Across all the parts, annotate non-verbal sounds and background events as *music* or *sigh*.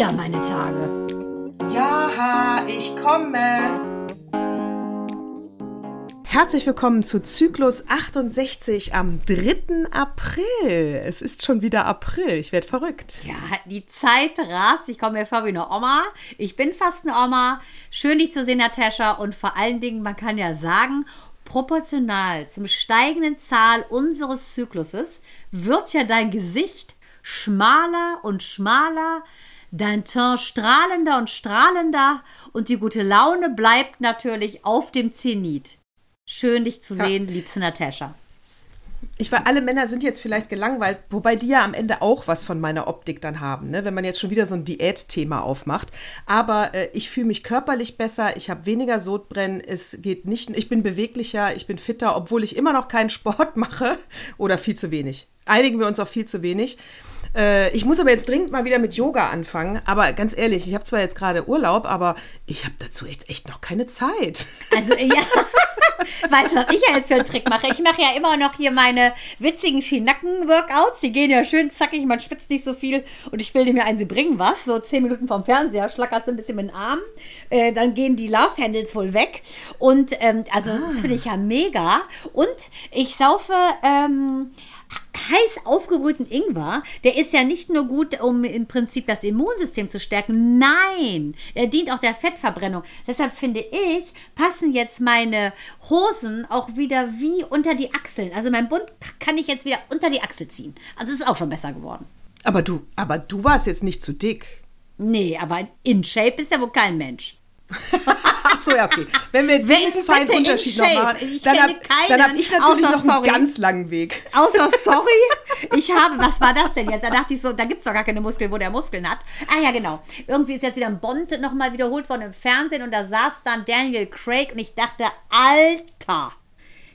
wieder meine Tage. Ja, ich komme. Herzlich willkommen zu Zyklus 68 am 3. April. Es ist schon wieder April. Ich werde verrückt. Ja, die Zeit rast. Ich komme mir vor wie eine Oma. Ich bin fast eine Oma. Schön, dich zu sehen, Natascha. Und vor allen Dingen, man kann ja sagen, proportional zum steigenden Zahl unseres Zykluses wird ja dein Gesicht schmaler und schmaler, dein Teint strahlender und strahlender und die gute Laune bleibt natürlich auf dem Zenit. Schön, dich zu sehen, ja. liebste Natascha. Ich weiß, alle Männer sind jetzt vielleicht gelangweilt, wobei die ja am Ende auch was von meiner Optik dann haben, ne? wenn man jetzt schon wieder so ein Diätthema aufmacht. Aber äh, ich fühle mich körperlich besser, ich habe weniger Sodbrennen, es geht nicht, ich bin beweglicher, ich bin fitter, obwohl ich immer noch keinen *laughs* Sport mache oder viel zu wenig. Einigen wir uns auf viel zu wenig. Äh, ich muss aber jetzt dringend mal wieder mit Yoga anfangen. Aber ganz ehrlich, ich habe zwar jetzt gerade Urlaub, aber ich habe dazu jetzt echt noch keine Zeit. Also ja. *laughs* weißt du, was ich ja jetzt für einen Trick mache? Ich mache ja immer noch hier meine witzigen Schinacken-Workouts. Die gehen ja schön zackig, man schwitzt nicht so viel. Und ich bilde mir ein, sie bringen was. So zehn Minuten vom Fernseher, schlackerst du ein bisschen mit den Armen. Äh, dann gehen die Love-Handles wohl weg. Und ähm, also ah. das finde ich ja mega. Und ich saufe ähm, heiß aufgebrühten Ingwer, der ist ja nicht nur gut, um im Prinzip das Immunsystem zu stärken. Nein, er dient auch der Fettverbrennung. Deshalb finde ich, passen jetzt meine Hosen auch wieder wie unter die Achseln. Also mein Bund kann ich jetzt wieder unter die Achsel ziehen. Also es ist auch schon besser geworden. Aber du, aber du warst jetzt nicht zu dick. Nee, aber in Shape ist ja wohl kein Mensch. Achso, ja, okay. Wenn wir diesen feinen Unterschied noch machen, dann habe hab ich natürlich noch einen ganz langen Weg. Außer sorry, *laughs* ich habe, was war das denn jetzt? Da dachte ich so, da gibt es doch gar keine Muskeln, wo der Muskeln hat. Ah ja, genau. Irgendwie ist jetzt wieder ein Bond nochmal wiederholt worden im Fernsehen und da saß dann Daniel Craig und ich dachte, Alter,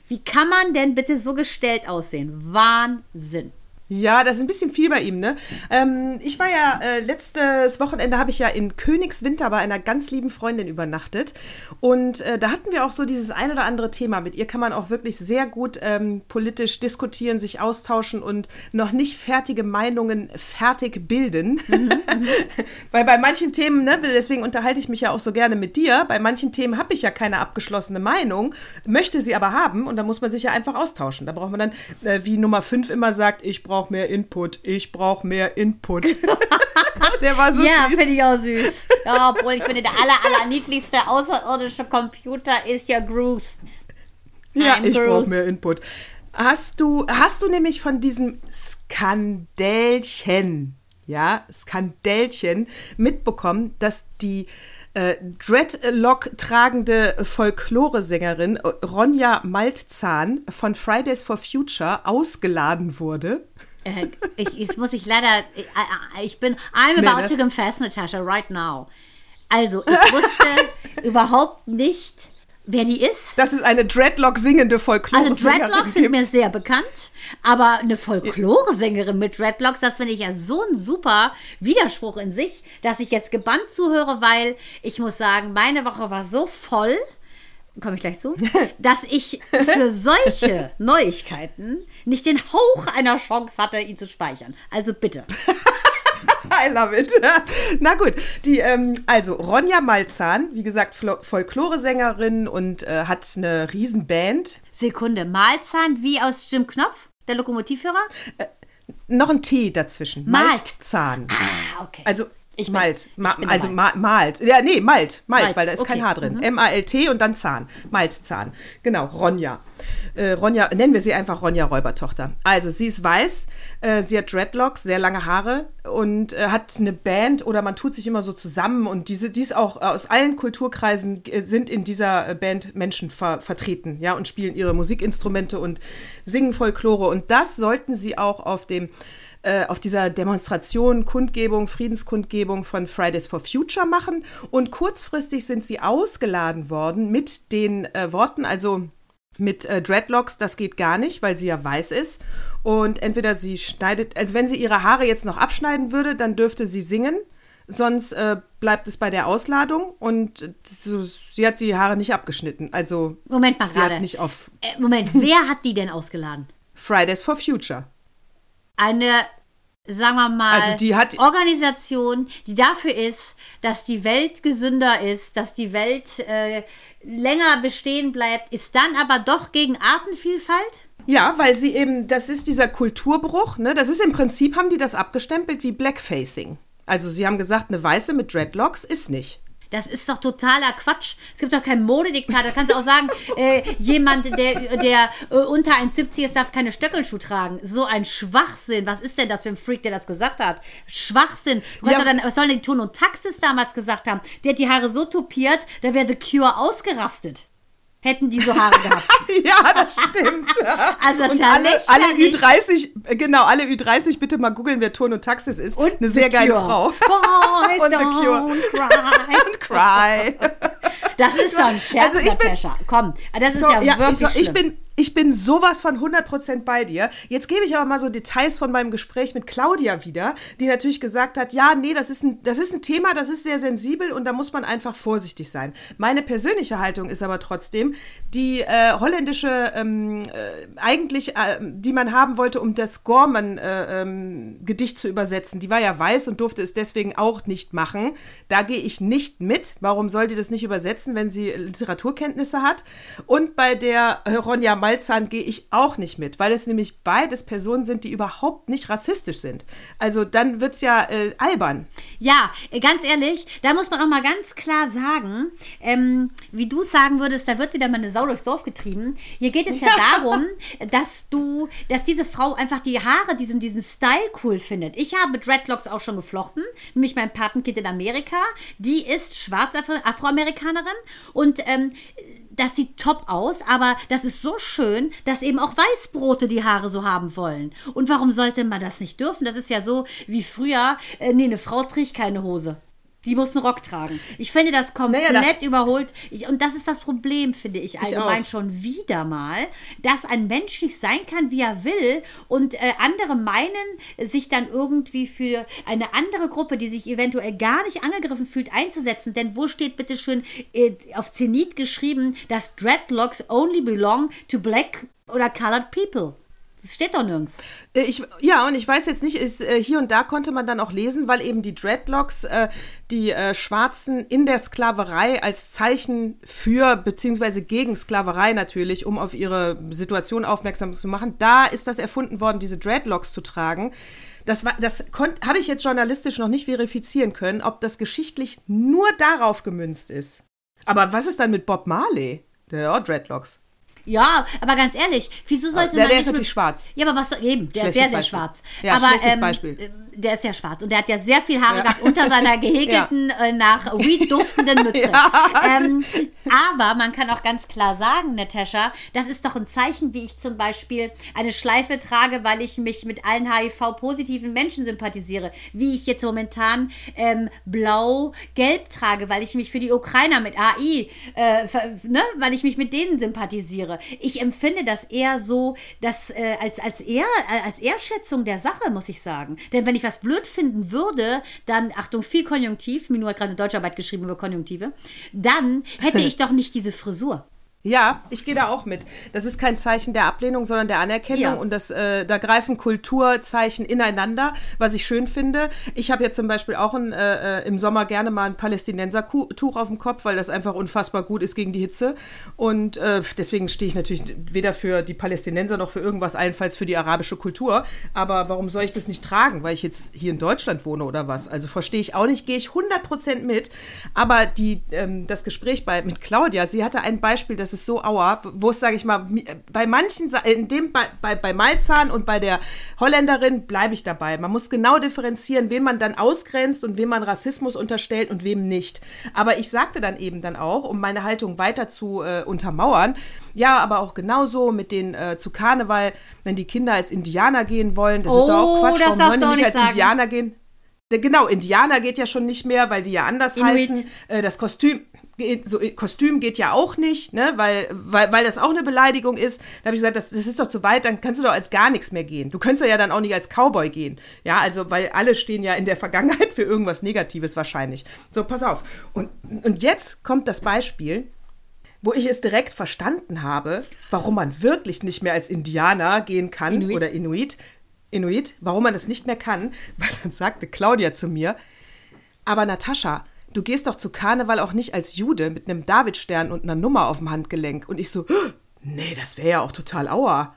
wie kann man denn bitte so gestellt aussehen? Wahnsinn. Ja, das ist ein bisschen viel bei ihm, ne? Ähm, ich war ja äh, letztes Wochenende habe ich ja in Königswinter bei einer ganz lieben Freundin übernachtet und äh, da hatten wir auch so dieses ein oder andere Thema. Mit ihr kann man auch wirklich sehr gut ähm, politisch diskutieren, sich austauschen und noch nicht fertige Meinungen fertig bilden. Mhm. *laughs* Weil bei manchen Themen, ne, deswegen unterhalte ich mich ja auch so gerne mit dir. Bei manchen Themen habe ich ja keine abgeschlossene Meinung, möchte sie aber haben und da muss man sich ja einfach austauschen. Da braucht man dann, äh, wie Nummer 5 immer sagt, ich brauche brauche mehr Input. Ich brauche mehr Input. *laughs* der war so Ja, finde ich auch süß. Ja, obwohl ich finde, der aller, aller niedlichste außerirdische Computer ist ja Groove. Ja, ich brauche mehr Input. Hast du, hast du nämlich von diesem Skandälchen, ja, Skandälchen mitbekommen, dass die äh, Dreadlock tragende Folkloresängerin Ronja Maltzahn von Fridays for Future ausgeladen wurde? Äh, ich, jetzt muss ich leider, ich, äh, äh, ich bin, I'm about nee, ne? to confess, Natasha, right now. Also, ich wusste *laughs* überhaupt nicht, wer die ist. Das ist eine Dreadlock singende Folklore. Also Dreadlocks sind mir sehr bekannt, aber eine Folklore-Sängerin mit Dreadlocks, das finde ich ja so ein super Widerspruch in sich, dass ich jetzt gebannt zuhöre, weil ich muss sagen, meine Woche war so voll komme ich gleich zu, *laughs* dass ich für solche Neuigkeiten nicht den Hauch einer Chance hatte, ihn zu speichern. Also bitte. *laughs* I love it. *laughs* Na gut, die, ähm, also Ronja Malzahn, wie gesagt, Folklore-Sängerin und äh, hat eine Riesenband. Sekunde, Malzahn wie aus Jim Knopf, der Lokomotivführer? Äh, noch ein T dazwischen. Malt. Malzahn. Ah, okay. Also ich Malt. Ma also ma malt. Ja, nee, Malt. Malt, Malt. weil da ist okay. kein Haar drin. Mhm. M-A-L-T und dann Zahn. Maltzahn. Genau, Ronja. Äh, Ronja, nennen wir sie einfach Ronja Räubertochter. Also, sie ist weiß, äh, sie hat Dreadlocks, sehr lange Haare und äh, hat eine Band oder man tut sich immer so zusammen und diese, die ist auch aus allen Kulturkreisen äh, sind in dieser äh, Band Menschen ver vertreten, ja, und spielen ihre Musikinstrumente und singen Folklore und das sollten sie auch auf dem äh, auf dieser Demonstration, Kundgebung, Friedenskundgebung von Fridays for Future machen. Und kurzfristig sind sie ausgeladen worden mit den äh, Worten, also mit äh, Dreadlocks, das geht gar nicht, weil sie ja weiß ist. Und entweder sie schneidet, also wenn sie ihre Haare jetzt noch abschneiden würde, dann dürfte sie singen. Sonst äh, bleibt es bei der Ausladung und so, sie hat die Haare nicht abgeschnitten. Also Moment mal sie gerade. Hat nicht auf. Äh, Moment, wer hat die denn ausgeladen? Fridays for Future. Eine sagen wir mal, Also die hat- Organisation, die dafür ist, dass die Welt gesünder ist, dass die Welt äh, länger bestehen bleibt, ist dann aber doch gegen Artenvielfalt? Ja, weil sie eben, das ist dieser Kulturbruch, ne? Das ist im Prinzip, haben die das abgestempelt wie Blackfacing. Also sie haben gesagt, eine Weiße mit Dreadlocks ist nicht. Das ist doch totaler Quatsch. Es gibt doch keinen Modediktat. Da kannst du auch sagen, äh, jemand, der, der äh, unter 1,70 ist, darf keine Stöckelschuh tragen. So ein Schwachsinn. Was ist denn das für ein Freak, der das gesagt hat? Schwachsinn. Du Ja. dann, was sollen denn die Ton und Taxis damals gesagt haben? Der hat die Haare so tupiert, da wäre The Cure ausgerastet. Hätten die so Haare gehabt. *laughs* Ja, das stimmt. *laughs* Also das und ist ja alle, alle lächerlich. Ü30, äh, genau, alle Ü30 bitte mal googeln, wer Ton und Taxis ist. Und eine sehr geile. Frau. Boys *laughs* Und don't Cure. cry. Und Cry. Das ist doch ein Scherz, Also ich bin-. Komm, das ist So, ja, wirklich ich, so, ich, bin, ich bin sowas von 100% bei dir. Jetzt gebe ich aber mal so Details von meinem Gespräch mit Claudia wieder, die natürlich gesagt hat, ja, nee, das ist ein, das ist ein Thema, das ist sehr sensibel und da muss man einfach vorsichtig sein. Meine persönliche Haltung ist aber trotzdem, die äh, holländische, ähm, äh, eigentlich, äh, die man haben wollte, um das Gorman-Gedicht zu übersetzen, die war ja weiß und durfte es deswegen auch nicht machen. Da gehe ich nicht mit. Warum soll die das nicht übersetzen, wenn sie Literaturkenntnisse hat? Und bei der äh, Ronja Malzahn gehe ich auch nicht mit, weil es nämlich beides Personen sind, die überhaupt nicht rassistisch sind. Also dann wird es ja äh, albern. Ja, äh, ganz ehrlich, da muss man auch mal ganz klar sagen, ähm, wie du sagen würdest, da wird wieder mal eine Sau durchs Dorf getrieben. Hier geht es ja, *laughs* darum, dass du, dass diese Frau einfach die Haare, diesen, diesen Style cool findet. Ich habe Dreadlocks auch schon geflochten, nämlich mein Patenkind in Amerika. Die ist schwarz Afroamerikanerin und ähm, das sieht top aus, aber das ist so schön, dass eben auch Weißbrote die Haare so haben wollen. Und warum sollte man das nicht dürfen? Das ist ja so wie früher, äh, nee, eine Frau trägt keine Hose. Die muss einen Rock tragen. Ich finde das komplett Naja, das- überholt. Ich, und das ist das Problem, finde ich allgemein auch. schon wieder mal, dass ein Mensch nicht sein kann, wie er will und äh, andere meinen, sich dann irgendwie für eine andere Gruppe, die sich eventuell gar nicht angegriffen fühlt, einzusetzen. Denn wo steht bitte schön äh, auf Zenit geschrieben, dass Dreadlocks only belong to black oder colored people? Das steht doch nirgends. Äh, Ich, ja, und ich weiß jetzt nicht, ist, äh, hier und da konnte man dann auch lesen, weil eben die Dreadlocks äh, die äh, Schwarzen in der Sklaverei als Zeichen für, beziehungsweise gegen Sklaverei natürlich, um auf ihre Situation aufmerksam zu machen, da ist das erfunden worden, diese Dreadlocks zu tragen. Das, das habe ich jetzt journalistisch noch nicht verifizieren können, ob das geschichtlich nur darauf gemünzt ist. Aber was ist dann mit Bob Marley? Der hat auch Dreadlocks. Ja, aber ganz ehrlich, wieso sollte der- man der ist natürlich schwarz. Ja, aber was soll, eben, der ist sehr, sehr Beispiel. schwarz. Ja, aber, schlechtes Beispiel. Der ist ja schwarz und der hat ja sehr viel Haare Ja. gehabt unter seiner *laughs* gehäkelten, äh, nach Weed duftenden Mütze. *laughs* ähm, aber man kann auch ganz klar sagen, Natascha, das ist doch ein Zeichen, wie ich zum Beispiel eine Schleife trage, weil ich mich mit allen HIV-positiven Menschen sympathisiere. Wie ich jetzt momentan ähm, blau-gelb trage, weil ich mich für die Ukrainer mit AI, äh, ne, weil ich mich mit denen sympathisiere. Ich empfinde das eher so, dass äh, als, als, eher, äh, als Ehrschätzung der Sache, muss ich sagen. Denn wenn ich was blöd finden würde, dann, Achtung, viel Konjunktiv, Minu hat gerade eine Deutscharbeit geschrieben über Konjunktive, dann hätte *laughs* ich doch nicht diese Frisur. Ja, ich gehe da auch mit. Das ist kein Zeichen der Ablehnung, sondern der Anerkennung. Ja. Und das, äh, da greifen Kulturzeichen ineinander, was ich schön finde. Ich habe jetzt zum Beispiel auch ein, äh, äh, im Sommer gerne mal ein Palästinenser-Tuch auf dem Kopf, weil das einfach unfassbar gut ist gegen die Hitze. Und äh, deswegen stehe ich natürlich weder für die Palästinenser noch für irgendwas allenfalls für die arabische Kultur. Aber warum soll ich das nicht tragen? Weil ich jetzt hier in Deutschland wohne oder was? Also verstehe ich auch nicht, gehe ich 100% mit. Aber die, ähm, das Gespräch bei, mit Claudia, sie hatte ein Beispiel, das ist so auer, wo es, sage ich mal, bei manchen, in dem, bei, bei, bei Malzahn und bei der Holländerin bleibe ich dabei. Man muss genau differenzieren, wen man dann ausgrenzt und wem man Rassismus unterstellt und wem nicht. Aber ich sagte dann eben dann auch, um meine Haltung weiter zu äh, untermauern, ja, aber auch genauso mit den äh, zu Karneval, wenn die Kinder als Indianer gehen wollen, das ist doch auch Oh, Quatsch, warum wollen die nicht als sagen. Indianer gehen? Genau, Indianer geht ja schon nicht mehr, weil die ja anders Inuit. heißen. Äh, Das Kostüm, so, Kostüm geht ja auch nicht, ne? weil, weil, weil das auch eine Beleidigung ist. Da habe ich gesagt, das, das ist doch zu weit, dann kannst du doch als gar nichts mehr gehen. Du könntest ja dann auch nicht als Cowboy gehen. Ja, also, weil alle stehen ja in der Vergangenheit für irgendwas Negatives wahrscheinlich. So, pass auf. Und, und jetzt kommt das Beispiel, wo ich es direkt verstanden habe, warum man wirklich nicht mehr als Indianer gehen kann Inuit. oder Inuit. Inuit, warum man das nicht mehr kann, weil dann sagte Claudia zu mir, aber Natascha, du gehst doch zu Karneval auch nicht als Jude mit einem Davidstern und einer Nummer auf dem Handgelenk. Und ich so, nee, das wäre ja auch total auer.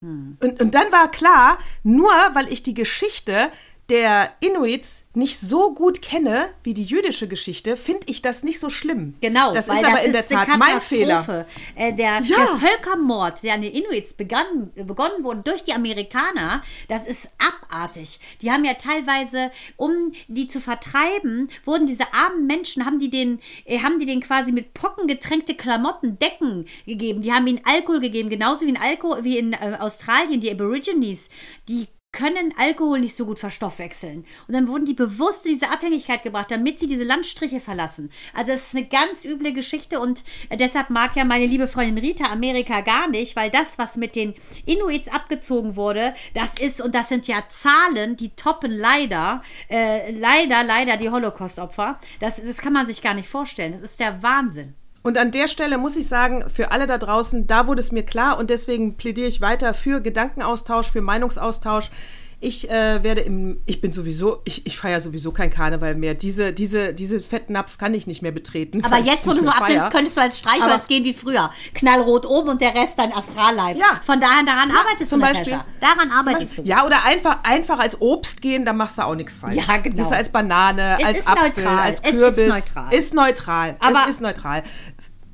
Hm. Und, und dann war klar, nur weil ich die Geschichte der Inuits nicht so gut kenne wie die jüdische Geschichte, finde ich das nicht so schlimm. Genau, das ist aber in der Tat mein Fehler. Äh, der, ja. der, Völkermord, der an den Inuits begann, begonnen wurde durch die Amerikaner, das ist abartig. Die haben ja teilweise, um die zu vertreiben, wurden diese armen Menschen, haben die den, äh, haben die den quasi mit Pocken getränkte Klamotten, Decken gegeben. Die haben ihnen Alkohol gegeben, genauso wie in Alkohol, wie in äh, Australien, die Aborigines, die können Alkohol nicht so gut verstoffwechseln. Und dann wurden die bewusst in diese Abhängigkeit gebracht, damit sie diese Landstriche verlassen. Also es ist eine ganz üble Geschichte und deshalb mag ja meine liebe Freundin Rita Amerika gar nicht, weil das, was mit den Inuits abgezogen wurde, das ist, und das sind ja Zahlen, die toppen leider, äh, leider, leider die Holocaust-Opfer. Das, das kann man sich gar nicht vorstellen. Das ist der Wahnsinn. Und an der Stelle muss ich sagen, für alle da draußen, da wurde es mir klar und deswegen plädiere ich weiter für Gedankenaustausch, für Meinungsaustausch. Ich äh, werde im, ich bin sowieso, ich, ich feiere sowieso kein Karneval mehr. Diese, diese, diese Fettnapf kann ich nicht mehr betreten. Aber jetzt, wo du so abnimmst, könntest du als Streichholz Aber gehen wie früher. Knallrot oben und der Rest dein Astralleib. Ja. Von daher, daran ja, arbeitest zum du, Beispiel. Daran arbeitest du. Ja, oder einfach, einfach als Obst gehen, dann machst du auch nichts falsch. Ja, genau. Du als Banane, es als Apfel, neutral. als Kürbis. Es ist neutral. Ist neutral. Aber es ist neutral.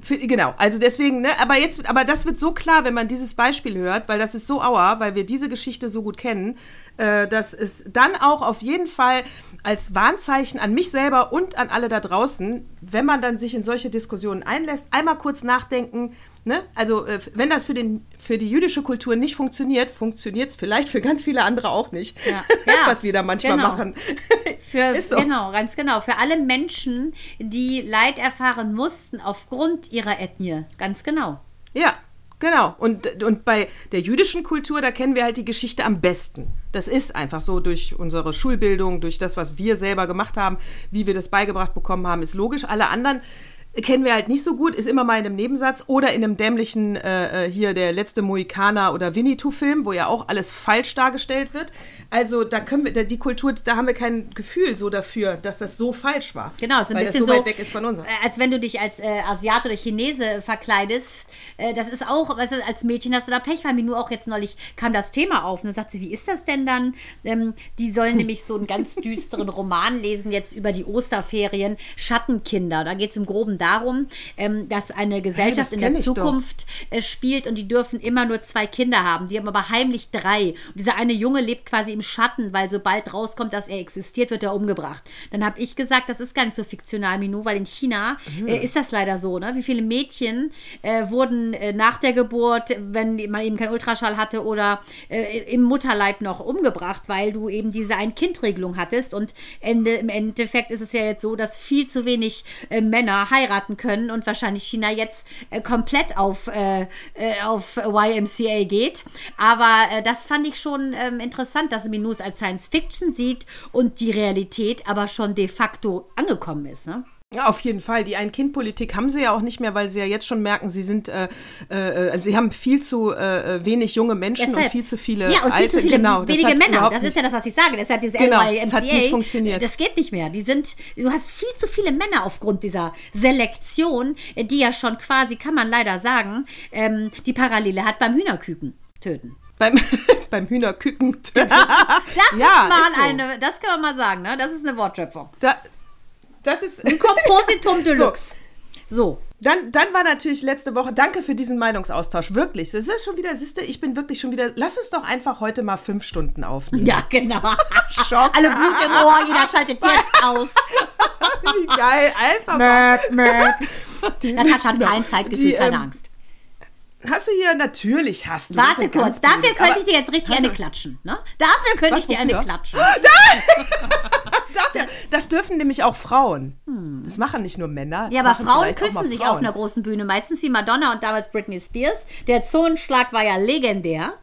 Für, genau, also deswegen, ne, aber jetzt, aber das wird so klar, wenn man dieses Beispiel hört, weil das ist so auer, weil wir diese Geschichte so gut kennen, äh, dass es dann auch auf jeden Fall als Warnzeichen an mich selber und an alle da draußen, wenn man dann sich in solche Diskussionen einlässt, einmal kurz nachdenken, Ne? Also, äh, wenn das für, den, für die jüdische Kultur nicht funktioniert, funktioniert es vielleicht für ganz viele andere auch nicht. Ja. *laughs* Ja, was wir da manchmal genau. machen. *laughs* Für, so. Genau, ganz genau. Für alle Menschen, die Leid erfahren mussten aufgrund ihrer Ethnie. Ganz genau. Ja, Genau. Und, und bei der jüdischen Kultur, da kennen wir halt die Geschichte am besten. Das ist einfach so durch unsere Schulbildung, durch das, was wir selber gemacht haben, wie wir das beigebracht bekommen haben, ist logisch. Alle anderen kennen wir halt nicht so gut, ist immer mal in einem Nebensatz oder in einem dämlichen, äh, äh hier der letzte Mohikaner oder Winnetou-Film, wo ja auch alles falsch dargestellt wird. Also da können wir, die Kultur, da haben wir kein Gefühl so dafür, dass das so falsch war. Genau, es ist ein weil bisschen das so, weit weg ist von uns. Äh, als wenn du dich als äh, Asiat oder Chinese verkleidest. Äh, das ist auch, du, als Mädchen hast du da Pech, weil mir nur auch jetzt neulich kam das Thema auf und dann sagt sie, wie ist das denn dann? Ähm, die sollen nämlich so einen ganz *laughs* düsteren Roman lesen jetzt über die Osterferien, Schattenkinder. Da geht es im Groben darum, ähm, dass eine Gesellschaft hey, in der Zukunft äh, spielt und die dürfen immer nur zwei Kinder haben. Die haben aber heimlich drei. Und dieser eine Junge lebt quasi im Schatten, weil sobald rauskommt, dass er existiert, wird er umgebracht. Dann habe ich gesagt, das ist gar nicht so fiktional, Minou, weil in China mhm. äh, ist das leider so. Ne? Wie viele Mädchen äh, wurden äh, nach der Geburt, wenn man eben keinen Ultraschall hatte oder äh, im Mutterleib noch umgebracht, weil du eben diese Ein-Kind-Regelung hattest. Und Ende, im Endeffekt ist es ja jetzt so, dass viel zu wenig äh, Männer heiraten heiraten können und wahrscheinlich China jetzt äh, komplett auf, äh, äh auf YMCA geht. Aber äh, das fand ich schon ähm, interessant, dass Minus als Science Fiction sieht und die Realität aber schon de facto angekommen ist. Ne? Ja, auf jeden Fall. Die Ein-Kind-Politik haben sie ja auch nicht mehr, weil sie ja jetzt schon merken, sie sind, äh, äh, also sie haben viel zu äh, wenig junge Menschen Deshalb. und viel zu viele ja, und alte, viel zu viele genau, wenige Männer. Das ist ja das, was ich sage. Deshalb diese genau, NYMCA, das hat nicht funktioniert. Das geht nicht mehr. Die sind, du hast viel zu viele Männer aufgrund dieser Selektion, die ja schon quasi, kann man leider sagen, ähm, die Parallele hat beim Hühnerküken töten. Beim, *laughs* beim Hühnerküken töten. Das, *laughs* das ja, ist mal so. eine, das kann man mal sagen, ne? Das ist eine Wortschöpfung. Da, das ist ein Kompositum *laughs* Deluxe. So. so. Dann, dann war natürlich letzte Woche, danke für diesen Meinungsaustausch, wirklich. Das ist schon wieder, siehste, ich bin wirklich schon wieder, lass uns doch einfach heute mal fünf Stunden aufnehmen. Ja, genau. Schock. Alle Blut im Ohr, jeder schaltet jetzt aus. *laughs* Wie geil, einfach Möp, möp. Natascha hat kein Zeitgefühl, die, keine ähm, Angst. Hast du hier, natürlich hast du. Warte kurz, dafür könnte ich dir jetzt richtig eine klatschen. Ne? Dafür könnte ich dir eine klatschen. *laughs* dafür. Das dürfen nämlich auch Frauen. Hm. Das machen nicht nur Männer. Ja, aber Frauen küssen sich Frauen. auf einer großen Bühne. Meistens wie Madonna und damals Britney Spears. Der Zonenschlag war ja legendär.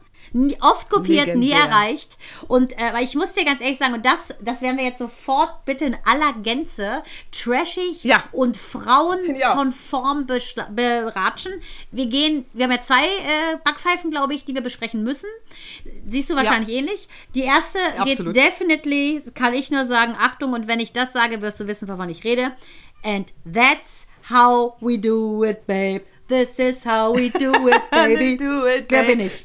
Oft kopiert, Legendär. nie erreicht. Und äh, ich muss dir ganz ehrlich sagen, und das, das werden wir jetzt sofort bitte in aller Gänze trashig ja. und frauenkonform beratschen. Wir gehen, wir haben ja zwei äh, Backpfeifen, glaube ich, die wir besprechen müssen. Siehst du wahrscheinlich ja. ähnlich. Die erste Absolut. geht definitely, kann ich nur sagen, Achtung, und wenn ich das sage, wirst du wissen, wovon ich rede. And that's how we do it, babe. This is how we do it, *laughs* baby. do it, Wer bin ich?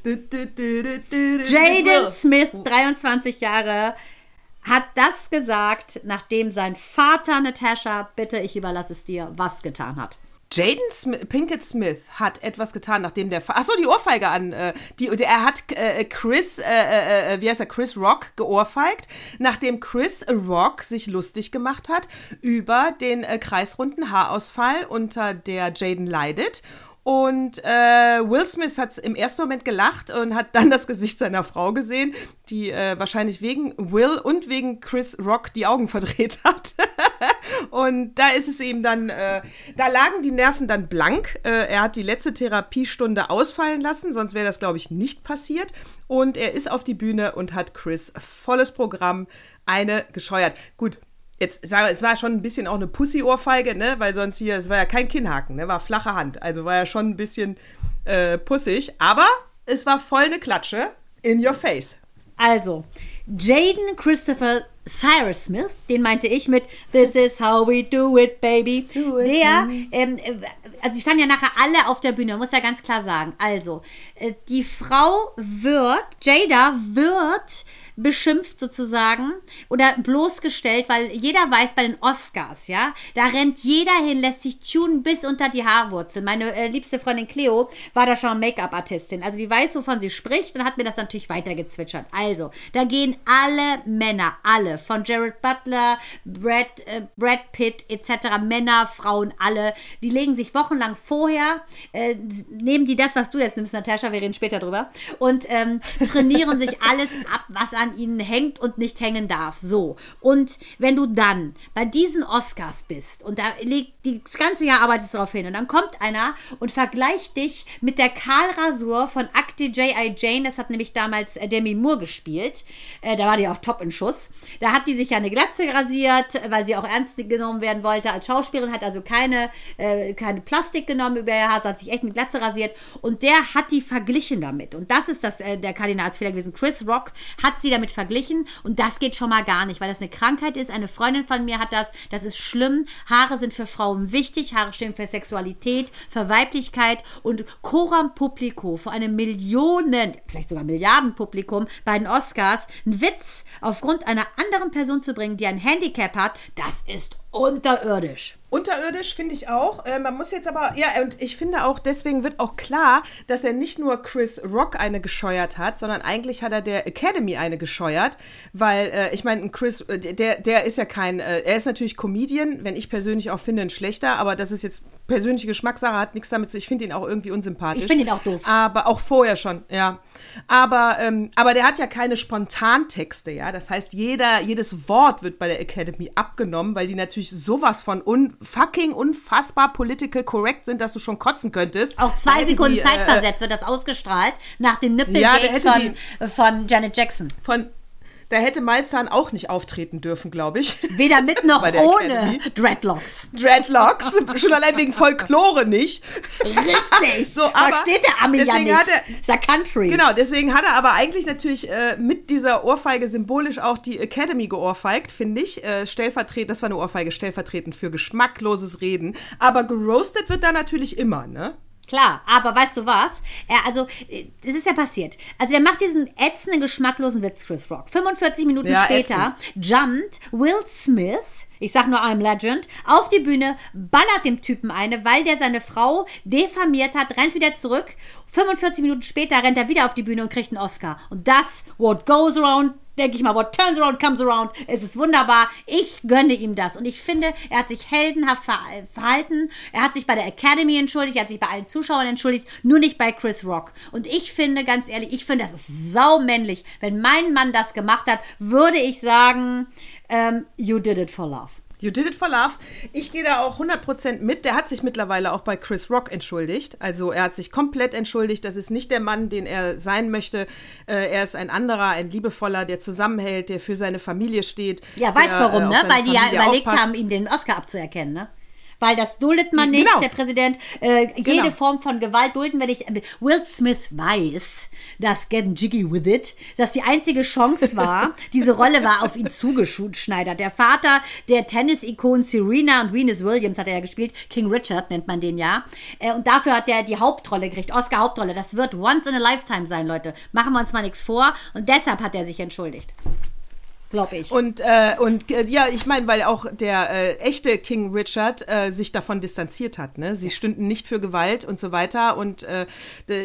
Jaden Smith, 23 Jahre, hat das gesagt, nachdem sein Vater Natasha, bitte, ich überlasse es dir, was getan hat. Jaden Smith, Pinkett Smith hat etwas getan, nachdem der. Achso, die Ohrfeige an. Äh, die, er hat äh, Chris, äh, äh, äh, wie heißt er, Chris Rock geohrfeigt, nachdem Chris Rock sich lustig gemacht hat über den äh, kreisrunden Haarausfall, unter der Jaden leidet. Und äh, Will Smith hat im ersten Moment gelacht und hat dann das Gesicht seiner Frau gesehen, die äh, wahrscheinlich wegen Will und wegen Chris Rock die Augen verdreht hat. *laughs* und da ist es ihm dann, äh, da lagen die Nerven dann blank. Äh, er hat die letzte Therapiestunde ausfallen lassen, sonst wäre das, glaube ich, nicht passiert. Und er ist auf die Bühne und hat Chris volles Programm eine gescheuert. Gut, jetzt sage es war schon ein bisschen auch eine Pussy-Ohrfeige, ne? Weil sonst hier, es war ja kein Kinnhaken, ne? War flache Hand. Also war ja schon ein bisschen äh, pussig. Aber es war voll eine Klatsche in your face. Also, Jaden Christopher Cyrus Smith, den meinte ich mit This is how we do it, baby. Do it, der, ähm, also die standen ja nachher alle auf der Bühne, muss ja ganz klar sagen. Also, äh, die Frau wird, Jada wird beschimpft sozusagen oder bloßgestellt, weil jeder weiß bei den Oscars, ja, da rennt jeder hin, lässt sich tunen bis unter die Haarwurzel. Meine äh, liebste Freundin Cleo war da schon Make-up-Artistin, also die weiß, wovon sie spricht und hat mir das natürlich weitergezwitschert. Also, da gehen alle Männer, alle, von Jared Butler, Brad, äh, Brad Pitt etc., Männer, Frauen, alle, die legen sich wochenlang vorher, äh, nehmen die das, was du jetzt nimmst, Natascha, wir reden später drüber, und ähm, trainieren sich alles ab, was an an ihnen hängt und nicht hängen darf. So. Und wenn du dann bei diesen Oscars bist und da liegt das ganze Jahr arbeitest darauf hin und dann kommt einer und vergleicht dich mit der Karl Rasur von Akte J.I. Jane, das hat nämlich damals äh, Demi Moore gespielt. Äh, da war die auch top in Schuss. Da hat die sich ja eine Glatze rasiert, weil sie auch ernst genommen werden wollte als Schauspielerin, hat also keine, äh, keine Plastik genommen über ihr Haar, hat sich echt mit Glatze rasiert und der hat die verglichen damit. Und das ist das, der Kardinalsfehler gewesen. Chris Rock hat sie damit verglichen und das geht schon mal gar nicht, weil das eine Krankheit ist. Eine Freundin von mir hat das, das ist schlimm. Haare sind für Frauen wichtig, Haare stehen für Sexualität, für Weiblichkeit und Coram Publico vor einem Millionen, vielleicht sogar Milliardenpublikum bei den Oscars einen Witz aufgrund einer anderen Person zu bringen, die ein Handicap hat, das ist unterirdisch. Unterirdisch finde ich auch. Äh, man muss jetzt aber, ja, und ich finde auch, deswegen wird auch klar, dass er nicht nur Chris Rock eine gescheuert hat, sondern eigentlich hat er der Academy eine gescheuert, weil äh, ich meine, Chris, äh, der, der ist ja kein, äh, er ist natürlich Comedian, wenn ich persönlich auch finde, ein schlechter, aber das ist jetzt persönliche Geschmackssache, hat nichts damit zu, ich finde ihn auch irgendwie unsympathisch. Ich finde ihn auch doof. Aber auch vorher schon, ja. Aber, ähm, aber der hat ja keine Spontantexte, ja. Das heißt, jeder, jedes Wort wird bei der Academy abgenommen, weil die natürlich sowas von un fucking unfassbar political correct sind, dass du schon kotzen könntest. Auch zwei Sekunden die, Zeit versetzt wird das ausgestrahlt nach dem Nippelgate ja, von, die, von Janet Jackson. Von da hätte Malzahn auch nicht auftreten dürfen, glaube ich. Weder mit noch *laughs* ohne Academy. Dreadlocks. Dreadlocks, *laughs* schon allein wegen Folklore nicht. Richtig. *laughs* so, aber da steht der Ami ja nicht. Hat er, Country. Genau, deswegen hat er aber eigentlich natürlich äh, mit dieser Ohrfeige symbolisch auch die Academy geohrfeigt, finde ich. Äh, stellvertretend, das war eine Ohrfeige stellvertretend für geschmackloses Reden. Aber geroastet wird da natürlich immer, ne? Klar, aber weißt du was? Er, also, das ist ja passiert. Also, der macht diesen ätzenden, geschmacklosen Witz, Chris Rock. 45 Minuten ja, später ätzend. jumpt Will Smith ich sag nur I'm Legend, auf die Bühne, ballert dem Typen eine, weil der seine Frau diffamiert hat, rennt wieder zurück. 45 Minuten später rennt er wieder auf die Bühne und kriegt einen Oscar. Und das, what goes around, denke ich mal, what turns around comes around. Es ist wunderbar. Ich gönne ihm das. Und ich finde, er hat sich heldenhaft verhalten. Er hat sich bei der Academy entschuldigt, er hat sich bei allen Zuschauern entschuldigt, nur nicht bei Chris Rock. Und ich finde, ganz ehrlich, ich finde, das ist saumännlich. Wenn mein Mann das gemacht hat, würde ich sagen, um, you did it for love. You did it for love. Ich gehe da auch 100% mit. Der hat sich mittlerweile auch bei Chris Rock entschuldigt. Also er hat sich komplett entschuldigt. Das ist nicht der Mann, den er sein möchte. Äh, er ist ein anderer, ein liebevoller, der zusammenhält, der für seine Familie steht. Ja, weiß warum, äh, ne? Weil die ja überlegt aufpasst. haben, ihm den Oscar abzuerkennen, ne? Weil das duldet man nicht, genau. der Präsident. Äh, Genau. Jede Form von Gewalt dulden wir nicht. Will Smith weiß, dass Getting Jiggy with It, dass die einzige Chance war, *laughs* diese Rolle war auf ihn zugeschneidert. Der Vater der Tennis-Ikonen Serena und Venus Williams hat er ja gespielt. King Richard nennt man den ja. Äh, und dafür hat er die Hauptrolle gekriegt, Oscar-Hauptrolle. Das wird once in a lifetime sein, Leute. Machen wir uns mal nichts vor. Und deshalb hat er sich entschuldigt. Glaube ich. Und, äh, und äh, ja, ich meine, weil auch der äh, echte King Richard äh, sich davon distanziert hat. Ne? Sie stünden nicht für Gewalt und so weiter. Und äh,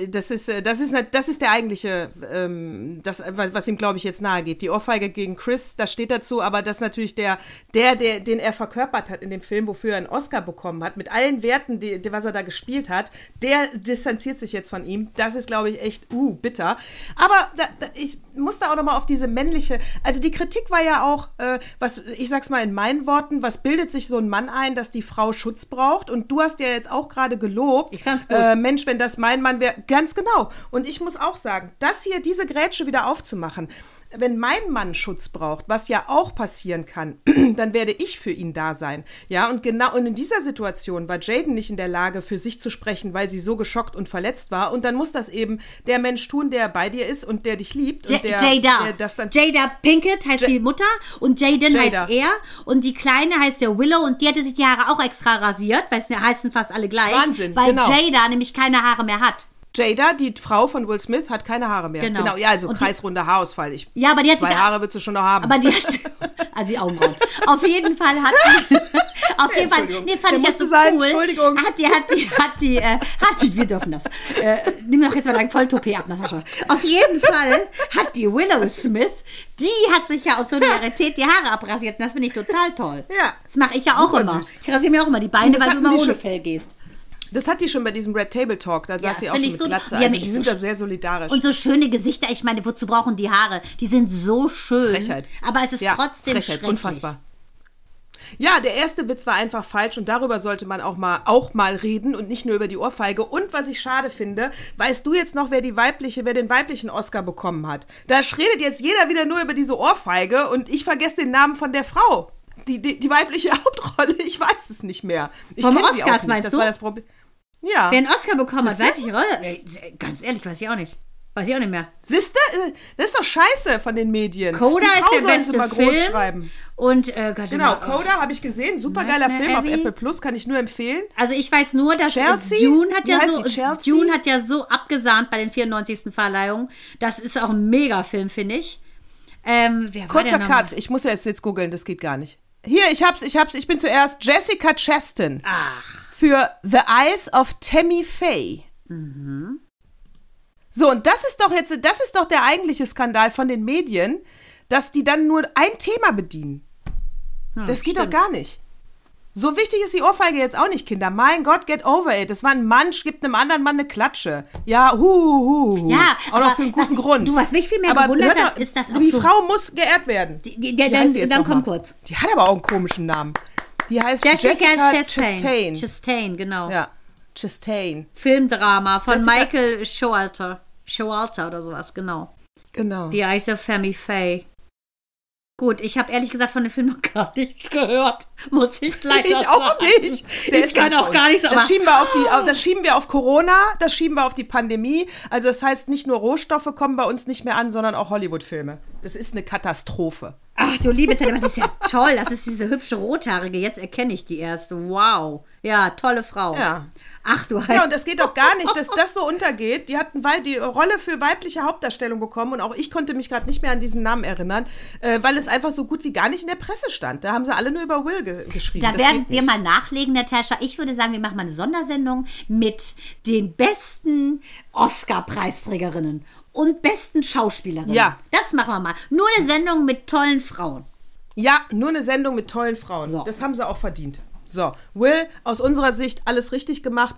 das, ist, äh, das, ist, ne- das ist der eigentliche, ähm, das, was ihm, glaube ich, jetzt nahe geht. Die Ohrfeige gegen Chris, da steht dazu, aber das natürlich der, der, der, den er verkörpert hat in dem Film, wofür er einen Oscar bekommen hat, mit allen Werten, die, die, was er da gespielt hat, der distanziert sich jetzt von ihm. Das ist, glaube ich, echt, uh, bitter. Aber da, da, ich muss da auch nochmal auf diese männliche, also die Kritik war ja auch, äh, was, ich sag's mal in meinen Worten, was bildet sich so ein Mann ein, dass die Frau Schutz braucht? Und du hast ja jetzt auch gerade gelobt. Ich fand's gut. Äh, Mensch, wenn das mein Mann wäre, ganz genau. Und ich muss auch sagen, das hier, diese Grätsche wieder aufzumachen, wenn mein Mann Schutz braucht, was ja auch passieren kann, *clears throat* dann werde ich für ihn da sein. Ja, und genau, und in dieser Situation war Jaden nicht in der Lage, für sich zu sprechen, weil sie so geschockt und verletzt war. Und dann muss das eben der Mensch tun, der bei dir ist und der dich liebt. Ja- und der, Jada. Der das dann Jada Pinkett heißt die Mutter und Jaden heißt er und die Kleine heißt der Willow und die hatte sich die Haare auch extra rasiert, weil es heißen fast alle gleich. Wahnsinn, Weil genau. Jada nämlich keine Haare mehr hat. Jada, die Frau von Will Smith, hat keine Haare mehr. Genau. ja, also Und kreisrunder Haarausfall. Ich, Ja, aber die hat zwei Haare wird sie schon noch haben. Aber die hat, *laughs* also die Augenbrauen. Auf jeden Fall hat die, *laughs* auf jeden Fall, nee, fand Der ich das so sein, cool. Entschuldigung. Hat die, hat die, hat die, äh, hat die, wir dürfen das. Äh, nimm doch jetzt mal dein Volltoupet ab, Natascha. Auf jeden Fall hat die Willow Smith, die hat sich ja aus Solidarität die Haare abrasiert und das finde ich total toll. Ja. Das mache ich ja auch Super immer. süß. Ich rasiere mir auch immer die Beine, weil du immer ohne Fell gehst. Das hat die schon bei diesem Red Table Talk, da saß sie auch schon mit so- Glatze. Also die so sind da sehr solidarisch. Und so schöne Gesichter, ich meine, wozu brauchen die Haare? Die sind so schön. Frechheit. Aber es ist Ja, trotzdem Frechheit, schrecklich. unfassbar. Ja, der erste Witz war einfach falsch und darüber sollte man auch mal, auch mal reden und nicht nur über die Ohrfeige. Und was ich schade finde, weißt du jetzt noch, wer die weibliche, wer den weiblichen Oscar bekommen hat? Da redet jetzt jeder wieder nur über diese Ohrfeige und ich vergesse den Namen von der Frau. Die, die, die weibliche *laughs* Hauptrolle, ich weiß es nicht mehr. Ich Vom Oscars nicht. meinst das du? war das Problem. Ja. Wer einen Oscar bekommen hat, weibliche Rolle? Ey, ganz ehrlich, weiß ich auch nicht. Weiß ich auch nicht mehr. Siehste, äh, das ist doch scheiße von den Medien. Coda ist der beste mal groß Film. schreiben. Und, äh, Gott, Genau, immer- Coda habe ich gesehen, supergeiler Nightmare Film auf Alley. Apple Plus, kann ich nur empfehlen. Also ich weiß nur, dass Chelsea? Dune hat Wie ja so Chelsea? Dune hat ja so abgesahnt bei den 94. Verleihungen. Das ist auch ein Megafilm, finde ich. Ähm, Kurzer? Cut, ich muss ja jetzt, jetzt googeln, das geht gar nicht. Hier, ich hab's, ich hab's, ich bin zuerst Jessica Chastain. Ach, Für The Eyes of Tammy Faye. Mhm. So, und das ist doch jetzt, das ist doch der eigentliche Skandal von den Medien, dass die dann nur ein Thema bedienen. ja, Das geht stimmt. doch gar nicht. So wichtig ist die Ohrfeige jetzt auch nicht, Kinder. Mein Gott, get over it. Das war ein Mann, gibt einem anderen Mann eine Klatsche. Ja, hu, hu, hu. Ja, auch aber noch für einen guten was- Grund. du, was mich viel mehr aber gewundert hat, ist, dass auch Die so- Frau muss geehrt werden. Die, die, der, Wie dann dann komm mal? kurz. Die hat aber auch einen komischen Namen. Die heißt Jessica, Jessica, Chastain. Chastain. Chastain, genau. Ja, Chastain. Filmdrama von Jessica- Michael Showalter. Showalter oder sowas, genau. Genau. The Eyes of Family Faye. Gut, ich habe ehrlich gesagt von dem Film noch gar nichts gehört. *laughs* Muss ich leider Ich auch sagen. nicht. Der ich ist kann auch gar nichts, das schieben, wir auf die, das schieben wir auf Corona, das schieben wir auf die Pandemie. Also das heißt, nicht nur Rohstoffe kommen bei uns nicht mehr an, sondern auch Hollywood-Filme. Das ist eine Katastrophe. Ach du liebe Zeit, das ist ja toll. Das ist diese hübsche Rothaarige. Jetzt erkenne ich die erst. Wow. Ja, tolle Frau. Ja. Ach du Ja, Heil- und das geht doch gar nicht, dass das so untergeht. Die hatten weil die Rolle für weibliche Hauptdarstellung bekommen und auch ich konnte mich gerade nicht mehr an diesen Namen erinnern, äh, weil es einfach so gut wie gar nicht in der Presse stand. Da haben sie alle nur über Will ge geschrieben. Da Das werden wir mal nachlegen, Natascha. Ich würde sagen, wir machen mal eine Sondersendung mit den besten Oscar-Preisträgerinnen und besten Schauspielerinnen. Ja. Das machen wir mal. Nur eine Sendung mit tollen Frauen. Ja, nur eine Sendung mit tollen Frauen. So. Das haben sie auch verdient. So, Will, aus unserer Sicht alles richtig gemacht.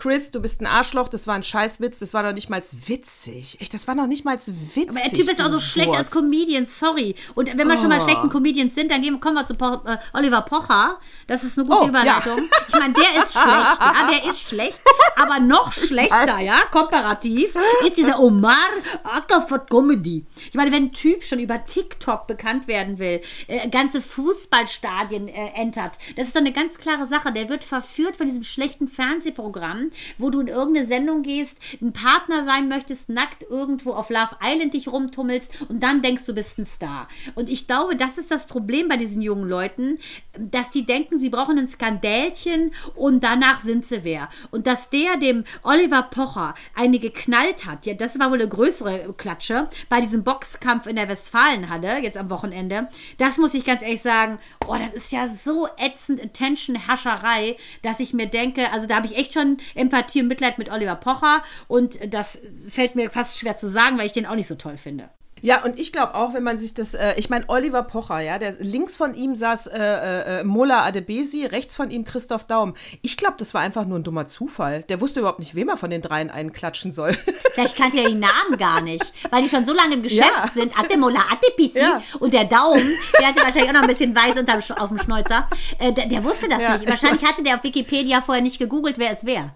Chris, du bist ein Arschloch, das war ein Scheißwitz, das war noch nicht mal witzig. Echt, das war noch nicht mal witzig. Aber der Typ ist auch so schlecht als Comedian, sorry. Und wenn wir oh. schon mal oh. schlechten Comedians sind, dann gehen, kommen wir zu po äh, Oliver Pocher. Das ist eine gute oh, Überleitung. Ja. Ich meine, der ist *laughs* schlecht, ja, der ist schlecht, aber noch schlechter, ja, komparativ, ist dieser Omar Ackerford Comedy. Ich meine, wenn ein Typ schon über TikTok bekannt werden will, äh, ganze Fußballstadien äh, entert, das ist doch eine ganz klare Sache. Der wird verführt von diesem schlechten Fernsehprogramm, wo du in irgendeine Sendung gehst, ein Partner sein möchtest, nackt irgendwo auf Love Island dich rumtummelst und dann denkst du bist ein Star. Und ich glaube, das ist das Problem bei diesen jungen Leuten, dass die denken, sie brauchen ein Skandälchen und danach sind sie wer. Und dass der dem Oliver Pocher eine geknallt hat, ja, das war wohl eine größere Klatsche bei diesem Boxkampf in der Westfalenhalle jetzt am Wochenende. Das muss ich ganz ehrlich sagen, oh, das ist ja so ätzend Attention-Hascherei, dass ich mir denke, also da habe ich echt schon Empathie und Mitleid mit Oliver Pocher und das fällt mir fast schwer zu sagen, weil ich den auch nicht so toll finde. Ja, und ich glaube auch, wenn man sich das, äh, ich meine, Oliver Pocher, ja, der links von ihm saß äh, äh, Mola Adebesi, rechts von ihm Christoph Daum. Ich glaube, das war einfach nur ein dummer Zufall. Der wusste überhaupt nicht, wem er von den dreien einen klatschen soll. *laughs* Vielleicht kannte er die Namen gar nicht, weil die schon so lange im Geschäft ja. sind. Mola Adebisi ja. und der Daum, der hatte wahrscheinlich auch noch ein bisschen weiß unterm, auf dem Schnäuzer. Äh, der, der, wusste das ja. nicht. Wahrscheinlich hatte der auf Wikipedia vorher nicht gegoogelt, wer es wäre.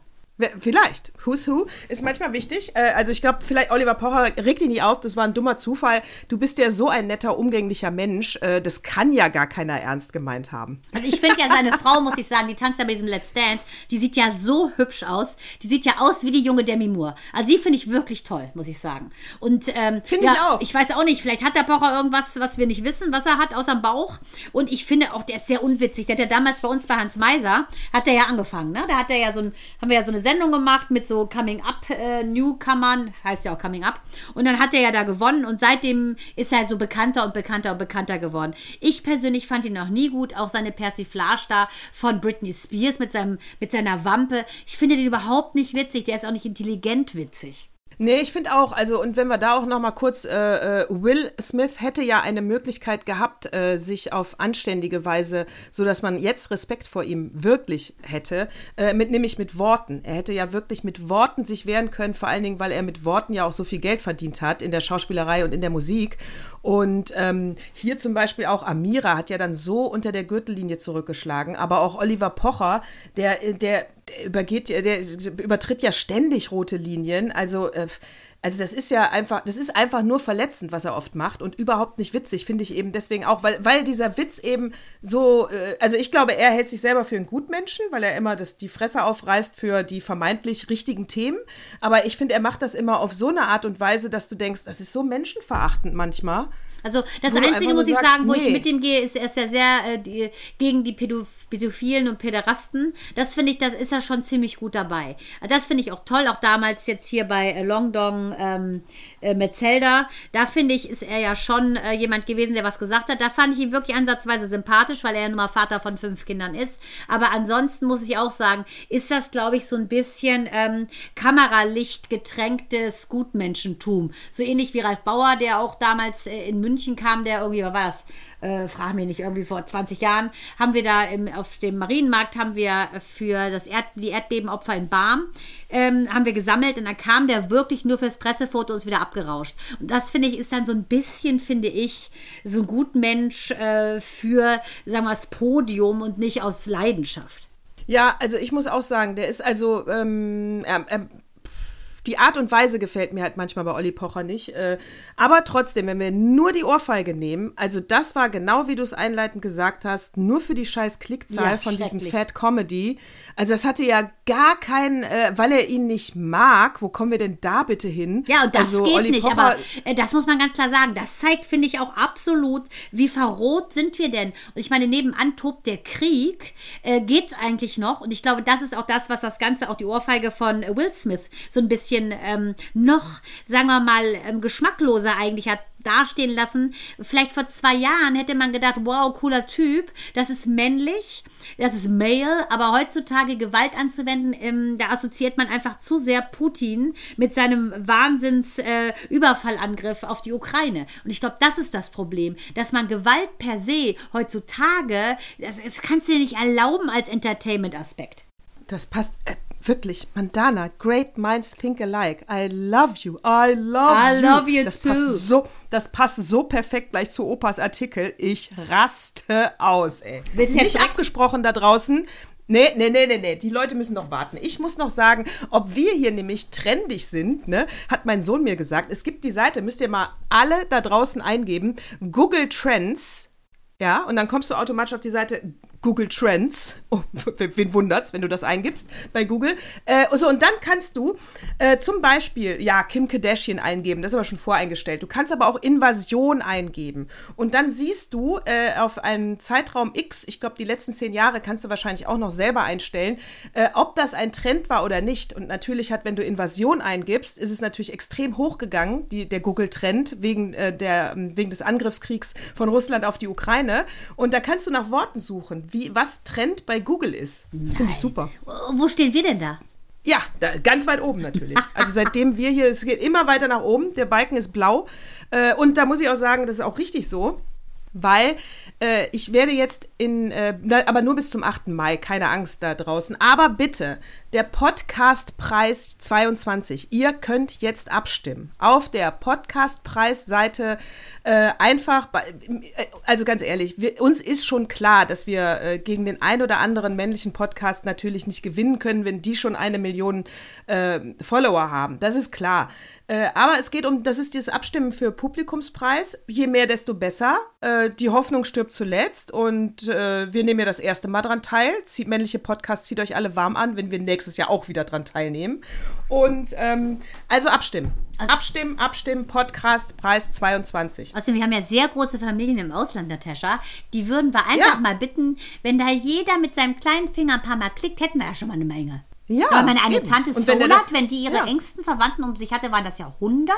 Vielleicht. Who's Who ist manchmal wichtig. Äh, also ich glaube, vielleicht Oliver Pocher regt ihn nicht auf, das war ein dummer Zufall. Du bist ja so ein netter, umgänglicher Mensch. Äh, das kann ja gar keiner ernst gemeint haben. Also ich finde ja seine *laughs* Frau, muss ich sagen, die tanzt ja bei diesem Let's Dance, die sieht ja so hübsch aus. Die sieht ja aus wie die junge Demi Moore. Also die finde ich wirklich toll, muss ich sagen. Und ähm, finde ja, ich auch. Ich weiß auch nicht, vielleicht hat der Pocher irgendwas, was wir nicht wissen, was er hat, außer dem Bauch. Und ich finde auch, der ist sehr unwitzig. Der hat ja damals bei uns bei Hans Meiser, hat der ja angefangen, ne? Da hat er ja so ein, haben wir ja so eine Sendung gemacht mit so Coming-up-Newcomern, äh, heißt ja auch Coming-up. Und dann hat er ja da gewonnen und seitdem ist er so bekannter und bekannter und bekannter geworden. Ich persönlich fand ihn noch nie gut, auch seine Persiflage da von Britney Spears mit, seinem, mit seiner Wampe. Ich finde den überhaupt nicht witzig, der ist auch nicht intelligent witzig. Nee, ich finde auch, also und wenn wir da auch noch mal kurz, äh, äh, Will Smith hätte ja eine Möglichkeit gehabt, äh, sich auf anständige Weise, so dass man jetzt Respekt vor ihm wirklich hätte, äh, mit nämlich mit Worten. Er hätte ja wirklich mit Worten sich wehren können, vor allen Dingen, weil er mit Worten ja auch so viel Geld verdient hat in der Schauspielerei und in der Musik. Und ähm, hier zum Beispiel auch Amira hat ja dann so unter der Gürtellinie zurückgeschlagen, aber auch Oliver Pocher, der, der, der übergeht, der übertritt ja ständig rote Linien. Also äh, also das ist ja einfach, das ist einfach nur verletzend, was er oft macht und überhaupt nicht witzig, finde ich eben deswegen auch, weil, weil dieser Witz eben so, äh, also ich glaube, er hält sich selber für einen Gutmenschen, weil er immer das, die Fresse aufreißt für die vermeintlich richtigen Themen. Aber ich finde, er macht das immer auf so eine Art und Weise, dass du denkst, das ist so menschenverachtend manchmal. Also das wo Einzige, muss ich sagst, sagen, wo nee. ich mit ihm gehe, ist, er ist ja sehr äh, die, gegen die Pädophilen und Päderasten. Das finde ich, das ist er schon ziemlich gut dabei. Das finde ich auch toll, auch damals jetzt hier bei äh, Long Dong ähm, äh, Metzelda. Da finde ich, ist er ja schon äh, jemand gewesen, der was gesagt hat. Da fand ich ihn wirklich ansatzweise sympathisch, weil er ja nun mal Vater von fünf Kindern ist. Aber ansonsten muss ich auch sagen, ist das, glaube ich, so ein bisschen ähm, Kameralicht getränktes Gutmenschentum. So ähnlich wie Ralf Bauer, der auch damals äh, in München kam der irgendwie, was war das? Äh, frag mich nicht, irgendwie vor 20 Jahren, haben wir da im, auf dem Marienmarkt, haben wir für das Erd, die Erdbebenopfer in Barm, ähm, haben wir gesammelt und dann kam der wirklich nur fürs Pressefoto und ist wieder abgerauscht. Und das finde ich, ist dann so ein bisschen, finde ich, so ein Gutmensch äh, für, sagen wir, das Podium und nicht aus Leidenschaft. Ja, also ich muss auch sagen, der ist also, ähm, er, er die Art und Weise gefällt mir halt manchmal bei Olli Pocher nicht. Äh, aber trotzdem, wenn wir nur die Ohrfeige nehmen, also das war genau wie du es einleitend gesagt hast, nur für die scheiß Klickzahl ja, von diesem Fat Comedy. Also das hatte ja gar keinen, äh, weil er ihn nicht mag. Wo kommen wir denn da bitte hin? Ja, und das also, geht Olli nicht, Pocher, aber äh, das muss man ganz klar sagen. Das zeigt, finde ich, auch absolut, wie verroht sind wir denn. Und ich meine, nebenan tobt der Krieg, äh, es eigentlich noch. Und ich glaube, das ist auch das, was das Ganze, auch die Ohrfeige von Will Smith so ein bisschen bisschen ähm, noch, sagen wir mal, ähm, geschmackloser eigentlich hat dastehen lassen. Vielleicht vor zwei Jahren hätte man gedacht, wow, cooler Typ, das ist männlich, das ist male, aber heutzutage Gewalt anzuwenden, ähm, da assoziiert man einfach zu sehr Putin mit seinem Wahnsinns-Überfallangriff äh, auf die Ukraine. Und ich glaube, das ist das Problem, dass man Gewalt per se heutzutage, das, das kannst du dir nicht erlauben als Entertainment-Aspekt. Das passt, äh, wirklich, Mandana, great minds think alike. I love you. I love I you. love you das too. Passt so, das passt so perfekt gleich zu Opas Artikel. Ich raste aus, ey. Willst Nicht abgesprochen da draußen. Nee, nee, nee, nee, nee, die Leute müssen noch warten. Ich muss noch sagen, ob wir hier nämlich trendig sind, ne, hat mein Sohn mir gesagt. Es gibt die Seite, müsst ihr mal alle da draußen eingeben, Google Trends, ja, und dann kommst du automatisch auf die Seite Google Trends. Oh, *laughs* wen wundert's, wenn du das eingibst bei Google? Äh, so, und dann kannst du äh, zum Beispiel, ja, Kim Kardashian eingeben, das ist aber schon voreingestellt. Du kannst aber auch Invasion eingeben. Und dann siehst du äh, auf einen Zeitraum X, ich glaube, die letzten zehn Jahre kannst du wahrscheinlich auch noch selber einstellen, äh, ob das ein Trend war oder nicht. Und natürlich hat, wenn du Invasion eingibst, ist es natürlich extrem hochgegangen, die, der Google-Trend, wegen, äh, der, wegen des Angriffskriegs von Russland auf die Ukraine. Und da kannst du nach Worten suchen, wie, was Trend bei Google ist. Das finde ich super. Wo stehen wir denn da? Ja, da, ganz weit oben natürlich. Also seitdem wir hier, es geht immer weiter nach oben, der Balken ist blau. Äh, und da muss ich auch sagen, das ist auch richtig so. Weil äh, ich werde jetzt in, äh, aber nur bis zum 8. Mai, keine Angst da draußen. Aber bitte, der Podcastpreis 22, ihr könnt jetzt abstimmen. Auf der Podcastpreisseite äh, einfach, bei- äh, also ganz ehrlich, wir, uns ist schon klar, dass wir äh, gegen den ein oder anderen männlichen Podcast natürlich nicht gewinnen können, wenn die schon eine Million äh, Follower haben. Das ist klar. Äh, aber es geht um, das ist dieses Abstimmen für Publikumspreis. Je mehr, desto besser. Äh, die Hoffnung stirbt zuletzt und äh, wir nehmen ja das erste Mal dran teil. Zieht, männliche Podcast, zieht euch alle warm an, wenn wir nächstes Jahr auch wieder dran teilnehmen. Und ähm, also abstimmen. Abstimmen, abstimmen, Podcast, Preis 22. Außerdem, wir haben ja sehr große Familien im Ausland, Natascha. Die würden wir einfach Ja. mal bitten, wenn da jeder mit seinem kleinen Finger ein paar Mal klickt, hätten wir ja schon mal eine Menge. Ja, Aber meine eine eben. Tante Solat, das- wenn die ihre ja. engsten Verwandten um sich hatte, waren das ja 100.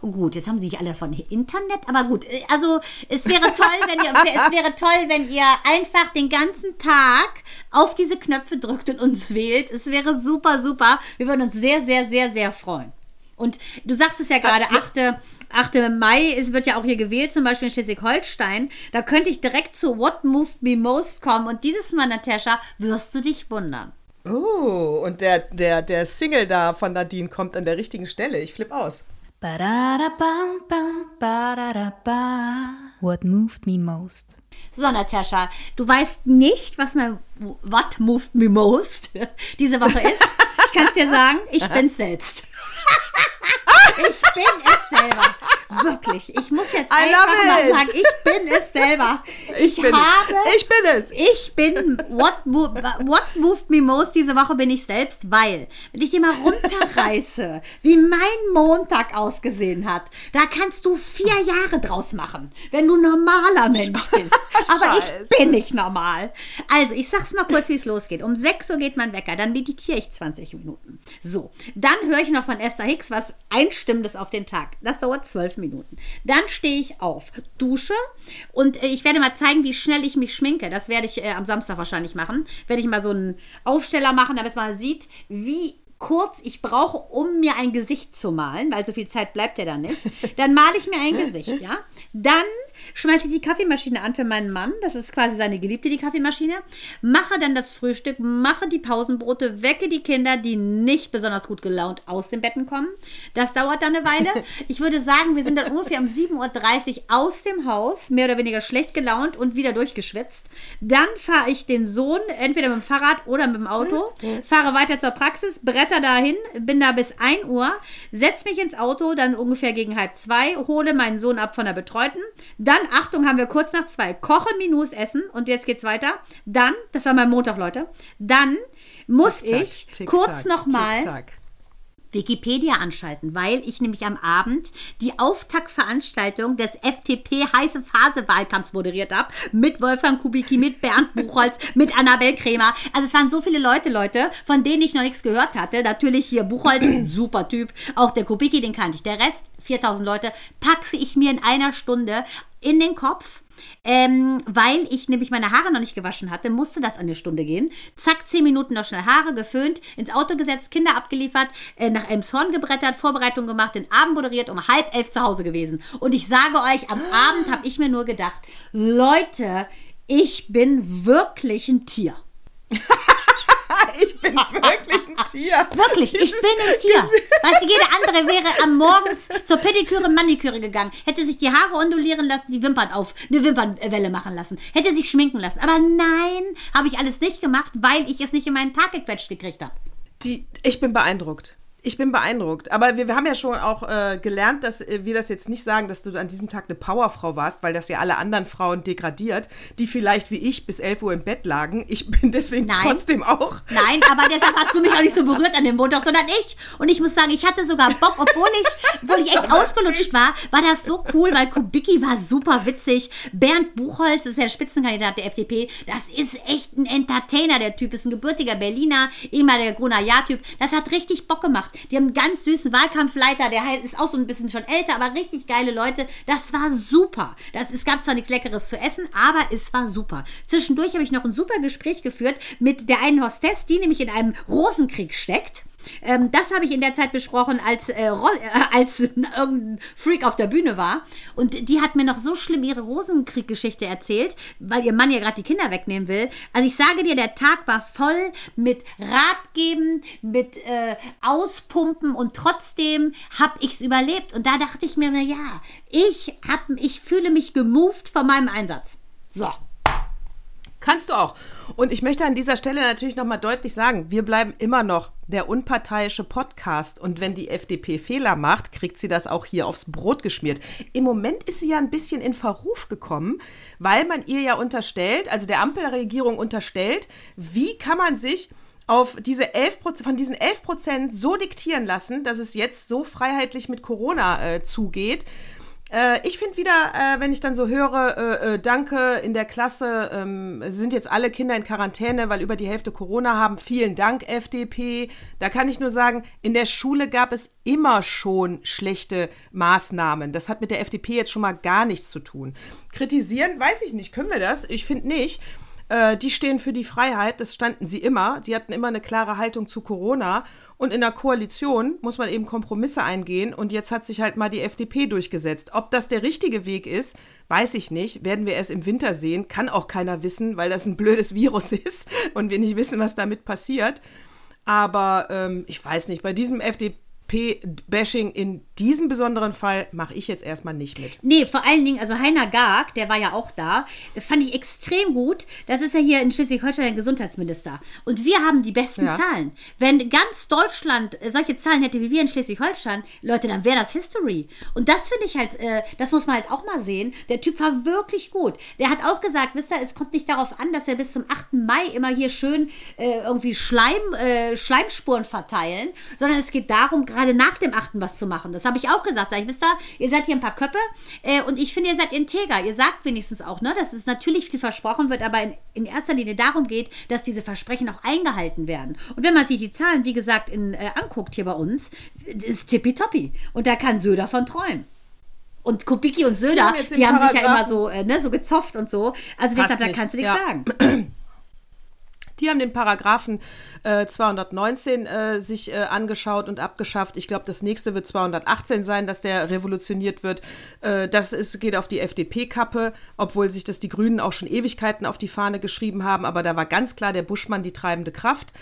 Gut, jetzt haben sie sich alle von Internet, aber gut. äh, Also es wäre toll, wenn ihr, es wäre toll, wenn ihr einfach den ganzen Tag auf diese Knöpfe drückt und uns wählt. Es wäre super, super. Wir würden uns sehr, sehr, sehr, sehr freuen. Und du sagst es ja gerade, 8. 8. Mai es wird ja auch hier gewählt, zum Beispiel in Schleswig-Holstein. Da könnte ich direkt zu What Moved Me Most kommen. Und dieses Mal, Natascha, wirst du dich wundern. Oh, und der, der, der Single da von Nadine kommt an der richtigen Stelle. Ich flipp aus. What moved me most? So, Natascha, du weißt nicht, was mein What Moved Me Most *laughs* diese Woche ist. Ich kann es dir sagen, ich bin's selbst. *laughs* Ich bin es selber. Wirklich. Ich muss jetzt einfach mal it. sagen, ich bin es selber. Ich, bin habe es. Ich bin es. Ich bin what, what moved me most diese Woche bin ich selbst, weil, wenn ich dir mal runterreiße, wie mein Montag ausgesehen hat, da kannst du vier Jahre draus machen, wenn du normaler Mensch bist. Aber ich bin nicht normal. Also, ich sag's mal kurz, wie es losgeht. Um 6 Uhr geht mein Wecker, dann meditiere ich 20 Minuten. So, dann höre ich noch von Esther Hicks was Einstimmendes auf den Tag. Das dauert 12 Minuten. Dann stehe ich auf, dusche und äh, ich werde mal zeigen, wie schnell ich mich schminke. Das werde ich äh, am Samstag wahrscheinlich machen. Werde ich mal so einen Aufsteller machen, damit man sieht, wie kurz ich brauche, um mir ein Gesicht zu malen, weil so viel Zeit bleibt ja dann nicht. Dann male ich mir ein Gesicht, ja. Dann schmeiße ich die Kaffeemaschine an für meinen Mann. Das ist quasi seine Geliebte, die Kaffeemaschine. Mache dann das Frühstück, mache die Pausenbrote, wecke die Kinder, die nicht besonders gut gelaunt aus den Betten kommen. Das dauert dann eine Weile. *laughs* Ich würde sagen, wir sind dann ungefähr um 7.30 Uhr aus dem Haus, mehr oder weniger schlecht gelaunt und wieder durchgeschwitzt. Dann fahre ich den Sohn entweder mit dem Fahrrad oder mit dem Auto, fahre weiter zur Praxis, bretter dahin, bin da bis 1 Uhr, setze mich ins Auto, dann ungefähr gegen halb zwei, hole meinen Sohn ab von der Betreuten. Dann, Achtung, haben wir kurz nach zwei, koche Minus essen und jetzt geht's weiter. Dann, das war mein Montag, Leute, dann muss Tick-Tack, ich Tick-Tack, kurz nochmal. Wikipedia anschalten, weil ich nämlich am Abend die Auftaktveranstaltung des FDP heiße Phase Wahlkampfs moderiert habe mit Wolfgang Kubicki, mit Bernd *laughs* Buchholz, mit Annabel Kremer. Also es waren so viele Leute, Leute, von denen ich noch nichts gehört hatte. Natürlich hier Buchholz, ein *clears throat* super Typ, auch der Kubicki, den kannte ich. Der Rest, 4000 Leute, packse ich mir in einer Stunde in den Kopf. Ähm, weil ich nämlich meine Haare noch nicht gewaschen hatte, musste das eine Stunde gehen. Zack, zehn Minuten noch schnell Haare geföhnt, ins Auto gesetzt, Kinder abgeliefert, äh, nach Elmshorn gebrettert, Vorbereitung gemacht, den Abend moderiert, um halb elf zu Hause gewesen. Und ich sage euch, am *gasps* Abend habe ich mir nur gedacht, Leute, ich bin wirklich ein Tier. *laughs* Ich ich bin wirklich ein Tier. Wirklich, ich bin ein Tier. Weißt du, jeder andere wäre am Morgens zur Pediküre, Maniküre gegangen, hätte sich die Haare ondulieren lassen, die Wimpern auf, eine Wimpernwelle machen lassen, hätte sich schminken lassen. Aber nein, habe ich alles nicht gemacht, weil ich es nicht in meinen Tag gequetscht gekriegt habe. Die, ich bin beeindruckt. Ich bin beeindruckt. Aber wir, wir haben ja schon auch äh, gelernt, dass äh, wir das jetzt nicht sagen, dass du an diesem Tag eine Powerfrau warst, weil das ja alle anderen Frauen degradiert, die vielleicht wie ich bis 11 Uhr im Bett lagen. Ich bin deswegen Nein. trotzdem auch. Nein, aber deshalb hast du mich auch nicht so berührt an dem Montag, sondern ich. Und ich muss sagen, ich hatte sogar Bock, obwohl ich, obwohl ich echt *laughs* ausgelutscht war, war das so cool, weil Kubicki war super witzig. Bernd Buchholz ist ja der Spitzenkandidat der FDP. Das ist echt ein Entertainer. Der Typ ist ein gebürtiger Berliner, ehemaliger Gruner Jahr-Typ. Das hat richtig Bock gemacht. Die haben einen ganz süßen Wahlkampfleiter, der ist auch so ein bisschen schon älter, aber richtig geile Leute. Das war super. Das, es gab zwar nichts Leckeres zu essen, aber es war super. Zwischendurch habe ich noch ein super Gespräch geführt mit der einen Hostess, die nämlich in einem Rosenkrieg steckt. Ähm, das habe ich in der Zeit besprochen, als, äh, äh, als *laughs* irgendein Freak auf der Bühne war. Und die hat mir noch so schlimm ihre Rosenkrieg-Geschichte erzählt, weil ihr Mann ja gerade die Kinder wegnehmen will. Also ich sage dir, der Tag war voll mit Ratgeben, mit äh, Auspumpen und trotzdem habe ich es überlebt. Und da dachte ich mir, na ja, ich, hab, ich fühle mich gemoved von meinem Einsatz. So. Kannst du auch. Und ich möchte an dieser Stelle natürlich nochmal deutlich sagen, wir bleiben immer noch der unparteiische Podcast. Und wenn die FDP Fehler macht, kriegt sie das auch hier aufs Brot geschmiert. Im Moment ist sie ja ein bisschen in Verruf gekommen, weil man ihr ja unterstellt, also der Ampelregierung unterstellt, wie kann man sich auf diese 11 Prozent, von diesen 11 Prozent so diktieren lassen, dass es jetzt so freiheitlich mit Corona äh, zugeht. Äh, ich finde wieder, äh, wenn ich dann so höre, äh, äh, danke in der Klasse, ähm, sind jetzt alle Kinder in Quarantäne, weil über die Hälfte Corona haben. Vielen Dank, FDP. Da kann ich nur sagen, in der Schule gab es immer schon schlechte Maßnahmen. Das hat mit der FDP jetzt schon mal gar nichts zu tun. Kritisieren, weiß ich nicht, können wir das? Ich finde nicht. Äh, die stehen für die Freiheit, das standen sie immer. Sie hatten immer eine klare Haltung zu Corona. Und in der Koalition muss man eben Kompromisse eingehen. Und jetzt hat sich halt mal die FDP durchgesetzt. Ob das der richtige Weg ist, weiß ich nicht. Werden wir erst im Winter sehen. Kann auch keiner wissen, weil das ein blödes *laughs* Virus ist und wir nicht wissen, was damit passiert. Aber ähm, ich weiß nicht, bei diesem FDP-Bashing in diesem besonderen Fall mache ich jetzt erstmal nicht mit. Nee, vor allen Dingen, also Heiner Garg, der war ja auch da, fand ich extrem gut. Das ist ja hier in Schleswig-Holstein der Gesundheitsminister. Und wir haben die besten Ja. Zahlen. Wenn ganz Deutschland äh, solche Zahlen hätte wie wir in Schleswig-Holstein, Leute, dann wäre das History. Und das finde ich halt, äh, das muss man halt auch mal sehen. Der Typ war wirklich gut. Der hat auch gesagt, wisst ihr, es kommt nicht darauf an, dass wir bis zum 8. Mai immer hier schön äh, irgendwie Schleim, äh, Schleimspuren verteilen, sondern es geht darum, gerade nach dem 8. was zu machen. Das habe ich auch gesagt. Sag ich, wisst ihr, ihr seid hier ein paar Köpfe äh, und ich finde, ihr seid integer. Ihr sagt wenigstens auch, ne, dass es natürlich viel versprochen wird, aber in, in erster Linie darum geht, dass diese Versprechen auch eingehalten werden. Und wenn man sich die Zahlen, wie gesagt, in, äh, anguckt hier bei uns, ist tippitoppi. Und da kann Söder von träumen. Und Kubicki und Söder, die haben sich ja immer Paragraphen- so, äh, ne, so gezofft und so. Also Passt deshalb, da kannst du nichts ja. sagen. *clears throat* Die haben den Paragraphen äh, 219 äh, sich äh, angeschaut und abgeschafft. Ich glaube, das nächste wird 218 sein, dass der revolutioniert wird. Äh, das ist, geht auf die FDP-Kappe, obwohl sich das die Grünen auch schon Ewigkeiten auf die Fahne geschrieben haben. Aber da war ganz klar der Buschmann die treibende Kraft.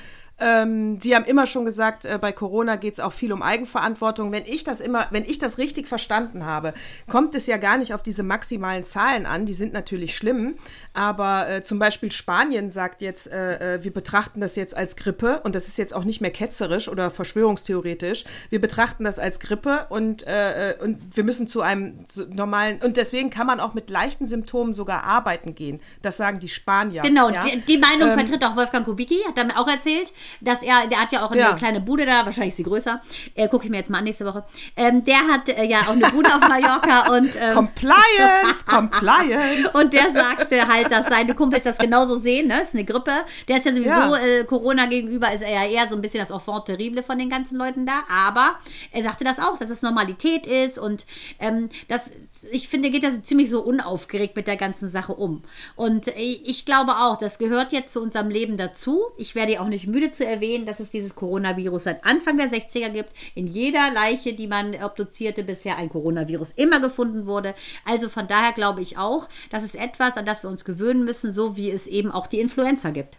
Ähm, Sie haben immer schon gesagt, äh, bei Corona geht es auch viel um Eigenverantwortung. Wenn ich das immer, wenn ich das richtig verstanden habe, kommt es ja gar nicht auf diese maximalen Zahlen an. Die sind natürlich schlimm, aber äh, zum Beispiel Spanien sagt jetzt, äh, äh, wir betrachten das jetzt als Grippe und das ist jetzt auch nicht mehr ketzerisch oder verschwörungstheoretisch. Wir betrachten das als Grippe und, äh, äh, und wir müssen zu einem normalen und deswegen kann man auch mit leichten Symptomen sogar arbeiten gehen. Das sagen die Spanier. Genau, ja? die, die Meinung Ähm, vertritt auch Wolfgang Kubicki, hat er mir auch erzählt, dass er, der hat ja auch eine Ja. kleine Bude da, wahrscheinlich ist sie größer, äh, gucke ich mir jetzt mal an nächste Woche. Ähm, der hat äh, ja auch eine Bude auf Mallorca und ähm, Compliance, Compliance. *laughs* und der sagte halt, dass seine Kumpels das genauso sehen, ne? Das ist eine Grippe. Der ist ja sowieso Ja. Äh, Corona gegenüber, ist er ja eher so ein bisschen das Enfant terrible von den ganzen Leuten da. Aber er sagte das auch, dass es Normalität ist und ähm, das, ich finde, geht das ziemlich so unaufgeregt mit der ganzen Sache um. Und ich glaube auch, das gehört jetzt zu unserem Leben dazu. Ich werde auch nicht müde zu erwähnen, dass es dieses Coronavirus seit Anfang der 60er gibt. In jeder Leiche, die man obduzierte, bisher ein Coronavirus immer gefunden wurde. Also von daher glaube ich auch, das ist etwas, an das wir uns gewöhnen müssen, so wie es eben auch die Influenza gibt.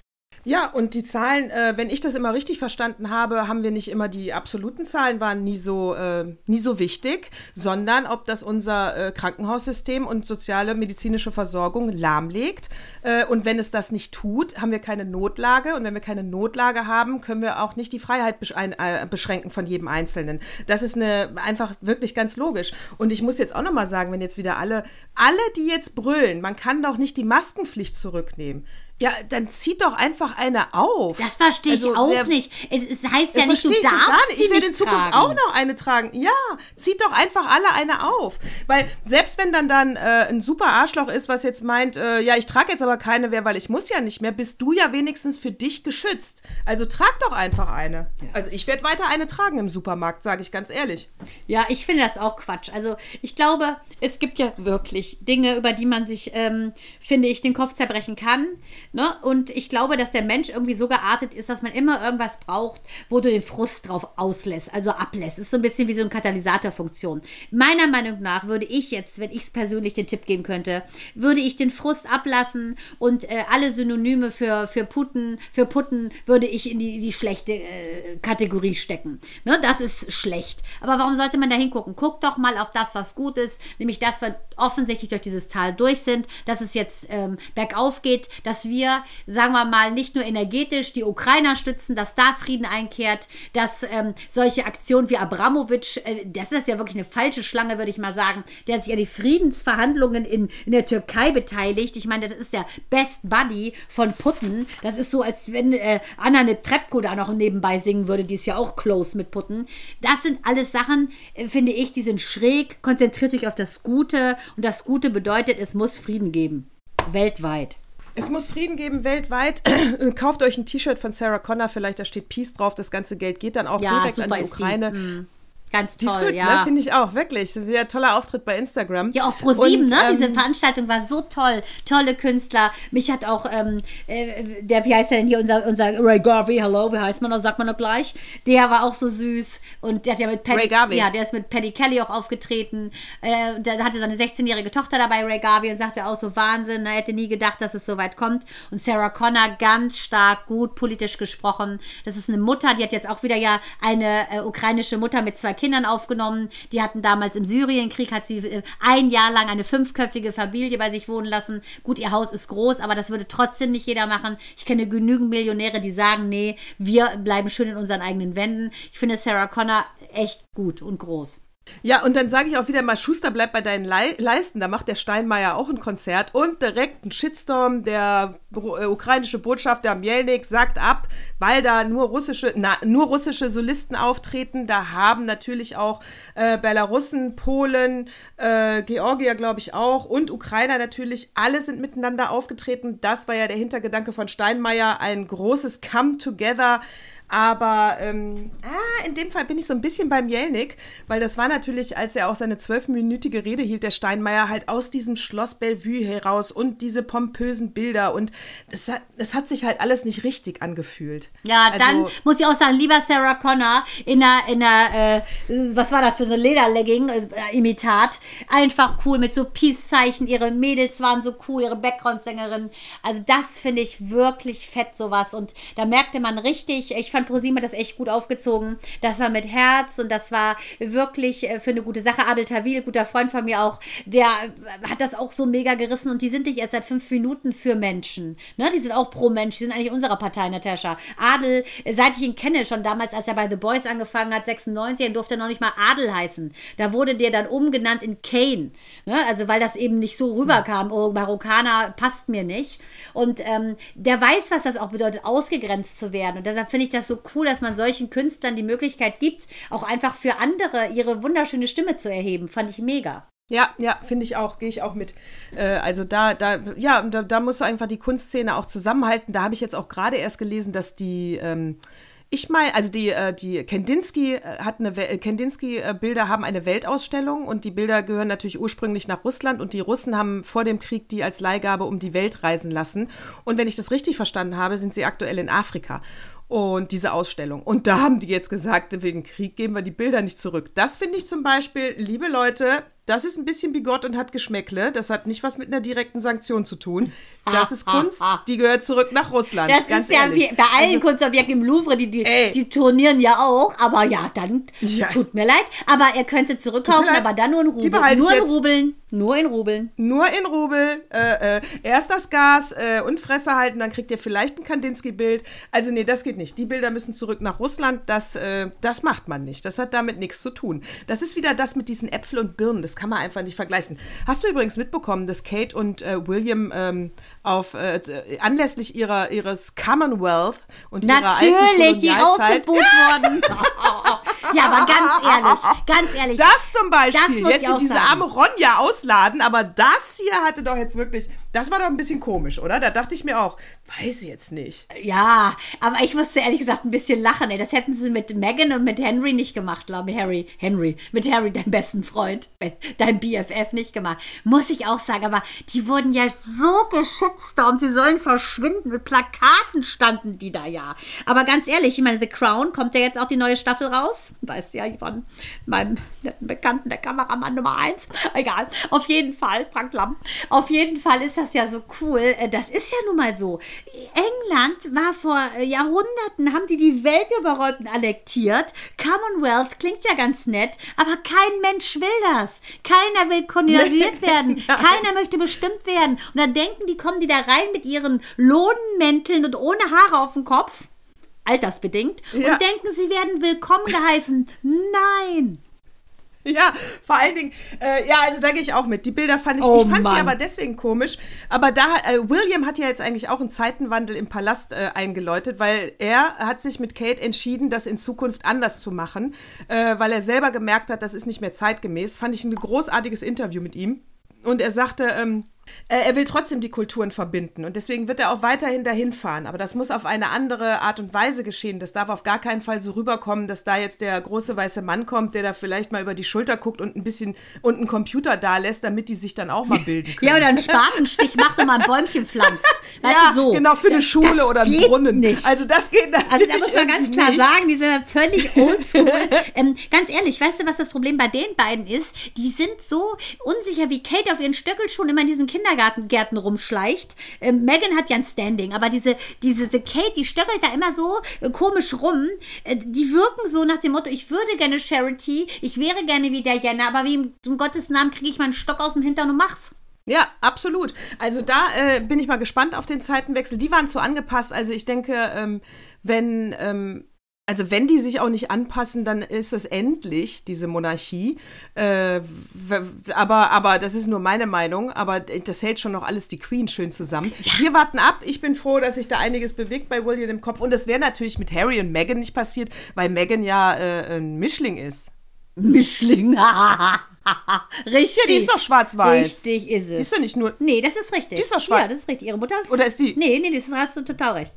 Ja, und die Zahlen, äh, wenn ich das immer richtig verstanden habe, haben wir nicht immer die absoluten Zahlen waren nie so, äh, nie so wichtig, sondern ob das unser äh, Krankenhaussystem und soziale medizinische Versorgung lahmlegt. Äh, und wenn es das nicht tut, haben wir keine Notlage. Und wenn wir keine Notlage haben, können wir auch nicht die Freiheit besch ein, äh, beschränken von jedem Einzelnen. Das ist eine, einfach wirklich ganz logisch. Und ich muss jetzt auch nochmal sagen, wenn jetzt wieder alle, alle, die jetzt brüllen, man kann doch nicht die Maskenpflicht zurücknehmen. Ja, dann zieht doch einfach eine auf. Das verstehe ich Also, auch wer- nicht. Es, es heißt ja nicht, du darfst gar nicht. Ich werde in Zukunft tragen. auch noch eine tragen. Ja, zieht doch einfach alle eine auf. Weil selbst wenn dann dann äh, ein super Arschloch ist, was jetzt meint, äh, ja, ich trage jetzt aber keine mehr, weil ich muss ja nicht mehr, bist du ja wenigstens für dich geschützt. Also trag doch einfach eine. Also ich werde weiter eine tragen im Supermarkt, sage ich ganz ehrlich. Ja, ich finde das auch Quatsch. Also ich glaube, es gibt ja wirklich Dinge, über die man sich, ähm, finde ich, den Kopf zerbrechen kann. Ne? Und ich glaube, dass der Mensch irgendwie so geartet ist, dass man immer irgendwas braucht, wo du den Frust drauf auslässt, also ablässt. Ist so ein bisschen wie so eine Katalysatorfunktion. Meiner Meinung nach würde ich jetzt, wenn ich es persönlich den Tipp geben könnte, würde ich den Frust ablassen und äh, alle Synonyme für, für Putten, für Putten würde ich in die, die schlechte äh, Kategorie stecken. Ne? Das ist schlecht. Aber warum sollte man da hingucken? Guck doch mal auf das, was gut ist, nämlich dass wir offensichtlich durch dieses Tal durch sind, dass es jetzt ähm, bergauf geht, dass wir, sagen wir mal, nicht nur energetisch die Ukrainer stützen, dass da Frieden einkehrt, dass ähm, solche Aktionen wie Abramowitsch, äh, das ist ja wirklich eine falsche Schlange, würde ich mal sagen, der sich an die Friedensverhandlungen in, in der Türkei beteiligt. Ich meine, das ist der Best Buddy von Putin. Das ist so, als wenn äh, Anna Netrebko da noch nebenbei singen würde, die ist ja auch close mit Putin. Das sind alles Sachen, äh, finde ich, die sind schräg. Konzentriert euch auf das Gute und das Gute bedeutet, es muss Frieden geben. Weltweit. Es muss Frieden geben weltweit. *clears throat* Kauft euch ein T-Shirt von Sarah Connor, vielleicht da steht Peace drauf. Das ganze Geld geht dann auch Ja, direkt an die ist die. Ukraine. Ganz Die ist toll, gut, ja. ne? finde ich auch, wirklich. Wieder toller Auftritt bei Instagram. Ja, auch Pro 7, Und, ne? ähm, Diese Veranstaltung war so toll. Tolle Künstler. Mich hat auch, ähm, äh, der, wie heißt der denn hier, unser, unser Ray Garvey, hello, wie heißt man noch, sagt man noch gleich. Der war auch so süß. Und der hat ja mit Paddy, Ray Garvey. ja, der ist mit Paddy Kelly auch aufgetreten. Äh, der hatte seine 16-jährige Tochter dabei, Ray Garvey, und sagte auch so, Wahnsinn, er hätte nie gedacht, dass es so weit kommt. Und Sarah Connor, ganz stark, gut politisch gesprochen. Das ist eine Mutter, die hat jetzt auch wieder ja eine äh, ukrainische Mutter mit zwei Kindern aufgenommen. Die hatten damals im Syrienkrieg, hat sie äh, ein Jahr lang eine fünfköpfige Familie bei sich wohnen lassen. Gut, ihr Haus ist groß, aber das würde trotzdem nicht jeder machen. Ich kenne genügend Millionäre, die sagen, nee, wir bleiben schön in unseren eigenen Wänden. Ich finde Sarah Connor echt gut und groß. Ja, und dann sage ich auch wieder mal, Schuster, bleib bei deinen Lei Leisten. Da macht der Steinmeier auch ein Konzert und direkt ein Shitstorm. Der äh, ukrainische Botschafter Mielnik sagt ab, weil da nur russische, na, nur russische Solisten auftreten. Da haben natürlich auch äh, Belarussen, Polen, äh, Georgier, glaube ich auch, und Ukrainer natürlich. Alle sind miteinander aufgetreten. Das war ja der Hintergedanke von Steinmeier, ein großes Come-Together. Aber ähm, ah, in dem Fall bin ich so ein bisschen beim Jelnik, weil das war natürlich, als er auch seine zwölfminütige Rede hielt, der Steinmeier, halt aus diesem Schloss Bellevue heraus und diese pompösen Bilder und es hat, es hat sich halt alles nicht richtig angefühlt. Ja, Also- dann muss ich auch sagen, lieber Sarah Connor in einer, in einer äh, was war das für so ein Lederlegging-Imitat. Einfach cool mit so Peace-Zeichen. Ihre Mädels waren so cool, ihre Background-Sängerinnen. Also das finde ich wirklich fett, sowas. Und da merkte man richtig, ich fand ProSieben hat das echt gut aufgezogen. Das war mit Herz und das war wirklich äh, für eine gute Sache. Adel Tawil, guter Freund von mir auch, der äh, hat das auch so mega gerissen und die sind nicht erst seit fünf Minuten für Menschen. Ne? Die sind auch pro Mensch, die sind eigentlich unserer Partei, Natascha. Adel, äh, seit ich ihn kenne, schon damals, als er bei The Boys angefangen hat, 96, dann durfte er noch nicht mal Adel heißen. Da wurde der dann umgenannt in Kane. Ne? Also weil das eben nicht so rüberkam, oh, Marokkaner passt mir nicht. Und ähm, der weiß, was das auch bedeutet, ausgegrenzt zu werden. Und deshalb finde ich das so cool, dass man solchen Künstlern die Möglichkeit gibt, auch einfach für andere ihre wunderschöne Stimme zu erheben. Fand ich mega. Ja, ja, finde ich auch, gehe ich auch mit. Äh, also da, da, ja, da, da muss einfach die Kunstszene auch zusammenhalten. Da habe ich jetzt auch gerade erst gelesen, dass die, ähm, ich meine, also die, äh, die Kandinsky äh, hat eine, We- äh, Kandinsky-Bilder haben eine Weltausstellung und die Bilder gehören natürlich ursprünglich nach Russland und die Russen haben vor dem Krieg die als Leihgabe um die Welt reisen lassen. Und wenn ich das richtig verstanden habe, sind sie aktuell in Afrika. Und diese Ausstellung. Und da haben die jetzt gesagt, wegen Krieg geben wir die Bilder nicht zurück. Das finde ich zum Beispiel, liebe Leute, das ist ein bisschen bigott und hat Geschmäckle. Das hat nicht was mit einer direkten Sanktion zu tun. Das ist Kunst, die gehört zurück nach Russland. Das ganz ist ja ehrlich. wie bei allen Also, Kunstobjekten im Louvre, die, die, Ey. die turnieren ja auch. Aber ja, dann Ja. tut mir leid. Aber ihr könnt sie zurückkaufen, aber dann nur in Rubeln. Nur in. Rubeln. Nur in Rubeln. Nur in Rubel, äh, äh, erst das Gas äh, und Fresse halten, dann kriegt ihr vielleicht ein Kandinsky-Bild. Also nee, das geht nicht. Die Bilder müssen zurück nach Russland. Das, äh, das macht man nicht. Das hat damit nichts zu tun. Das ist wieder das mit diesen Äpfel und Birnen. Das kann man einfach nicht vergleichen. Hast du übrigens mitbekommen, dass Kate und äh, William ähm, auf äh, anlässlich ihrer, ihres Commonwealth und ihrer alten Natürlich, die rausgeboot wurden. *laughs* *laughs* ja, aber ganz ehrlich, *laughs* ganz ehrlich. Das zum Beispiel. Das jetzt ich diese sagen. arme Ronja ausladen, aber das hier hatte doch jetzt wirklich, das war doch ein bisschen komisch, oder? Da dachte ich mir auch, weiß ich jetzt nicht. Ja, aber ich musste ehrlich gesagt ein bisschen lachen. Ey. Das hätten sie mit Megan und mit Henry nicht gemacht, glaube ich. Harry, Henry, mit Harry, deinem besten Freund, dein BFF nicht gemacht. Muss ich auch sagen, aber die wurden ja so geschützt und sie sollen verschwinden. Mit Plakaten standen die da ja. Aber ganz ehrlich, ich meine, The Crown kommt ja jetzt auch die neue Staffel raus. Weißt ja, von meinem netten Bekannten, der Kameramann Nummer eins. *laughs* Egal. Auf jeden Fall, Frank Lamm. Auf jeden Fall ist das ja so cool. Äh, Das ist ja nun mal so. England war vor äh, Jahrhunderten, haben die die Welt überrollt und annektiert. Commonwealth klingt ja ganz nett, aber kein Mensch will das. Keiner will kolonialisiert *laughs* werden. Keiner möchte bestimmt werden. Und dann denken die, kommen die da rein mit ihren Lodenmänteln und ohne Haare auf dem Kopf. Altersbedingt. Ja. Und denken, sie werden willkommen geheißen. Nein. Ja, vor allen Dingen, äh, ja, also da gehe ich auch mit. Die Bilder fand ich, Oh, ich fand Mann. sie aber deswegen komisch. Aber da, äh, William hat ja jetzt eigentlich auch einen Zeitenwandel im Palast äh, eingeläutet, weil er hat sich mit Kate entschieden, das in Zukunft anders zu machen, äh, weil er selber gemerkt hat, das ist nicht mehr zeitgemäß. Fand ich ein großartiges Interview mit ihm. Und er sagte, ähm, äh, er will trotzdem die Kulturen verbinden und deswegen wird er auch weiterhin dahin fahren. Aber das muss auf eine andere Art und Weise geschehen. Das darf auf gar keinen Fall so rüberkommen, dass da jetzt der große weiße Mann kommt, der da vielleicht mal über die Schulter guckt und ein bisschen und einen Computer da lässt, damit die sich dann auch mal bilden können. *laughs* Ja, oder einen *laughs* Spatenstich macht und mal ein Bäumchen pflanzt. *laughs* Weißt ja, so. genau, für eine Schule das oder einen Brunnen. Nicht. Also das geht natürlich Also da muss man ganz klar nicht. sagen, die sind ja völlig oldschool. ähm, ganz ehrlich, weißt du, was das Problem bei den beiden ist? Die sind so unsicher, wie Kate auf ihren Stöckelschuhen immer in diesen Kindergärten rumschleicht. Ähm, Megan hat ja ein Standing, aber diese, diese, diese Kate, die stöckelt da immer so äh, komisch rum. Äh, die wirken so nach dem Motto, ich würde gerne Charity, ich wäre gerne wie Diana, aber wie im, Gottes Namen kriege ich meinen Stock aus dem Hintern und mach's. Ja, absolut. Also da äh, bin ich mal gespannt auf den Zeitenwechsel. Die waren zu angepasst. Also ich denke, ähm, wenn, ähm, also wenn die sich auch nicht anpassen, dann ist es endlich, diese Monarchie. Äh, aber, aber das ist nur meine Meinung. Aber das hält schon noch alles die Queen schön zusammen. Wir warten ab. Ich bin froh, dass sich da einiges bewegt bei William im Kopf. Und das wäre natürlich mit Harry und Meghan nicht passiert, weil Meghan ja äh, ein Mischling ist. Mischling. *laughs* richtig. Ja, die ist doch schwarz-weiß. Richtig ist es. Die ist doch nicht nur. Nee, das ist richtig. Die ist doch schwarz. Ja, das ist richtig. Ihre Mutter ist. Oder ist die- Nee, nee, das hast du total recht.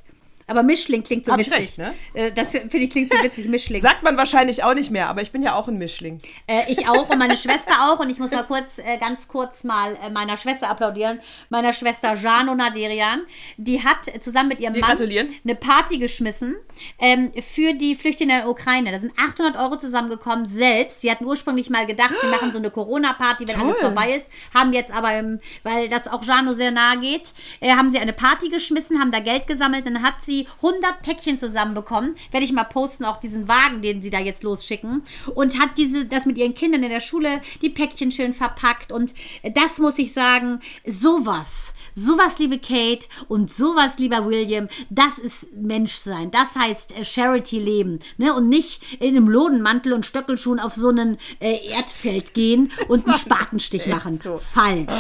Aber Mischling klingt so Hab witzig. recht, ne? Äh, Das finde ich klingt so witzig, Mischling. *laughs* Sagt man wahrscheinlich auch nicht mehr, aber ich bin ja auch ein Mischling. Äh, ich auch und meine *laughs* Schwester auch. Und ich muss mal kurz, äh, ganz kurz mal äh, meiner Schwester applaudieren. Meiner Schwester Jano Naderian. Die hat zusammen mit ihrem Wir Mann eine Party geschmissen ähm, für die Flüchtlinge in der Ukraine. Da sind 800 Euro zusammengekommen selbst. Sie hatten ursprünglich mal gedacht, sie machen so eine Corona-Party, wenn alles Toll. vorbei ist. Haben jetzt aber, im, weil das auch Jano sehr nahe geht, äh, haben sie eine Party geschmissen, haben da Geld gesammelt. Dann hat sie 100 Päckchen zusammenbekommen. Werde ich mal posten, auch diesen Wagen, den sie da jetzt losschicken. Und hat diese, das mit ihren Kindern in der Schule, die Päckchen schön verpackt. Und das muss ich sagen, sowas, sowas, liebe Kate und sowas, lieber William, das ist Menschsein. Das heißt äh, Charity leben. Ne? Und nicht in einem Lodenmantel und Stöckelschuhen auf so einen äh, Erdfeld gehen *laughs* und einen Spatenstich machen. so. Falsch.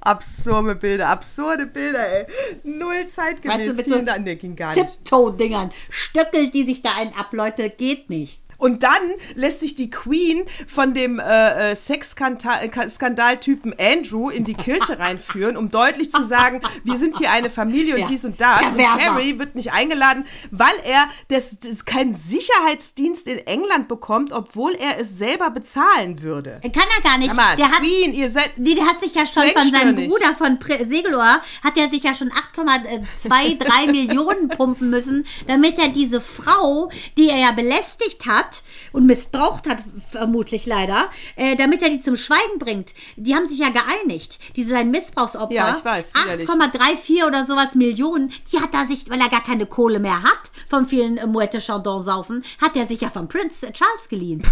Absurde Bilder, absurde Bilder, ey. Null zeitgemäß. Weißt du, mit Vielen so Dank. Nee, ging gar nicht. Tiptoe-Dingern. Stöckelt die sich da einen ab, Leute, geht nicht. Und dann lässt sich die Queen von dem äh, äh Sexskandaltypen Andrew in die Kirche *laughs* reinführen, um deutlich zu sagen, wir sind hier eine Familie und ja. dies und das. Und Harry wird nicht eingeladen, weil er das, das keinen Sicherheitsdienst in England bekommt, obwohl er es selber bezahlen würde. Kann er gar nicht. Mal, der, Queen, hat, ihr seid der hat sich ja schon von seinem Bruder von Segelohr, hat er sich ja schon 8,23 *laughs* Millionen pumpen müssen, damit er diese Frau, die er ja belästigt hat, und missbraucht hat, vermutlich leider, äh, damit er die zum Schweigen bringt. Die haben sich ja geeinigt. Diese sein Missbrauchsopfer. Ja, ich weiß. 8,34 oder sowas Millionen. Die hat da sich, weil er gar keine Kohle mehr hat, vom vielen äh, Moette Chandon saufen, hat er sich ja vom Prinz Charles geliehen.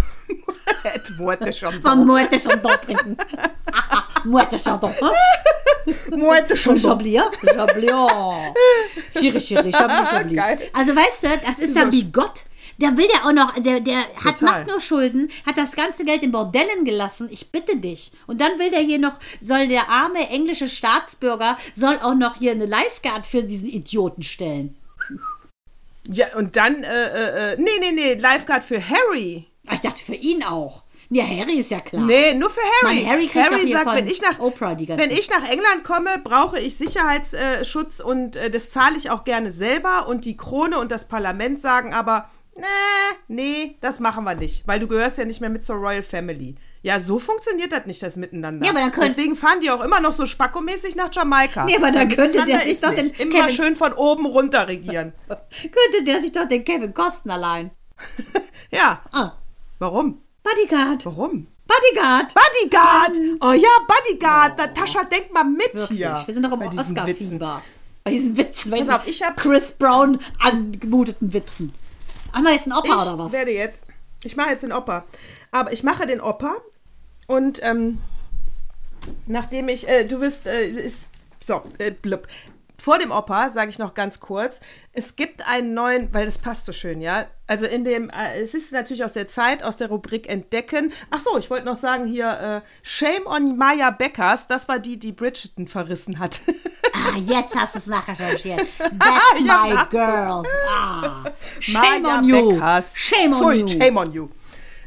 Moette Chandon. Vom Moette Chandon trinken. Moette Chandon. Moette Chandon. Chablis. Chablis. Chiri, chiri, Chablis, Chablis. Also weißt du, das ist ja wie Gott. Der will ja auch noch, der, der hat, macht nur Schulden, hat das ganze Geld in Bordellen gelassen. Ich bitte dich. Und dann will der hier noch, soll der arme englische Staatsbürger, soll auch noch hier eine Lifeguard für diesen Idioten stellen. Ja, und dann, äh, äh, äh nee, nee, nee, Lifeguard für Harry. Ich dachte für ihn auch. Ja, Harry ist ja klar. Nee, nur für Harry. Mann, Harry, Harry sagt, wenn ich nach Oprah die ganze wenn ich nach England komme, brauche ich Sicherheitsschutz und äh, das zahle ich auch gerne selber und die Krone und das Parlament sagen aber, nee, nee, das machen wir nicht, weil du gehörst ja nicht mehr mit zur Royal Family. Ja, so funktioniert das nicht, das Miteinander. Ja, aber dann könnt, Deswegen fahren die auch immer noch so spackomäßig nach Jamaika. Ja, aber dann könnte der sich doch den Immer Kevin schön von oben runter regieren. *laughs* könnte der sich doch den Kevin kosten allein. *laughs* ja. Ah. Warum? Bodyguard. Warum? Bodyguard. Bodyguard. Oh ja, Bodyguard. Oh. Natascha, denk mal mit Wirklich. hier. Wir sind doch im Oscar-Fieber. Bei diesen Witzen. Pass auf, ich habe Chris Brown angemuteten Witzen. Haben wir jetzt einen Opa ich oder was? Ich werde jetzt, ich mache jetzt den Opa. Aber ich mache den Opa und ähm, nachdem ich, äh, du wirst, äh, ist, so, äh, blub. Vor dem Opa sage ich noch ganz kurz, es gibt einen neuen, weil das passt so schön, ja. Also in dem, äh, es ist natürlich aus der Zeit, aus der Rubrik Entdecken. Ach so, ich wollte noch sagen hier, äh, Shame on Maya Beckers, das war die, die Bridgerton verrissen hat. Ah, jetzt hast du es nachrecherchiert. *laughs* That's my ja, girl. Ah. *laughs* Shame Maya on you. Beckers. Shame on Pfui, you. Shame on you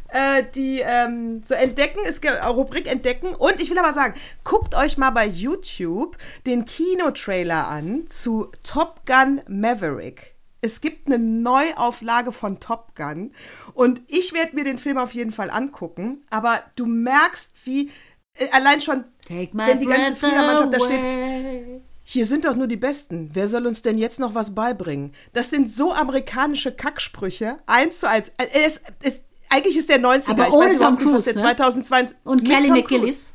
äh, die ähm, so entdecken, ist Rubrik entdecken. Und ich will aber sagen, guckt euch mal bei YouTube den Kinotrailer an zu Top Gun Maverick. Es gibt eine Neuauflage von Top Gun und ich werde mir den Film auf jeden Fall angucken. Aber du merkst, wie äh, allein schon, wenn die ganze Fliegermannschaft da steht. Hier sind doch nur die Besten. Wer soll uns denn jetzt noch was beibringen? Das sind so amerikanische Kacksprüche. Eins zu eins. Äh, es, es, eigentlich ist der 90er. Aber ich ohne weiß Tom Cruise, was der 2020 Und Kelly McGillis.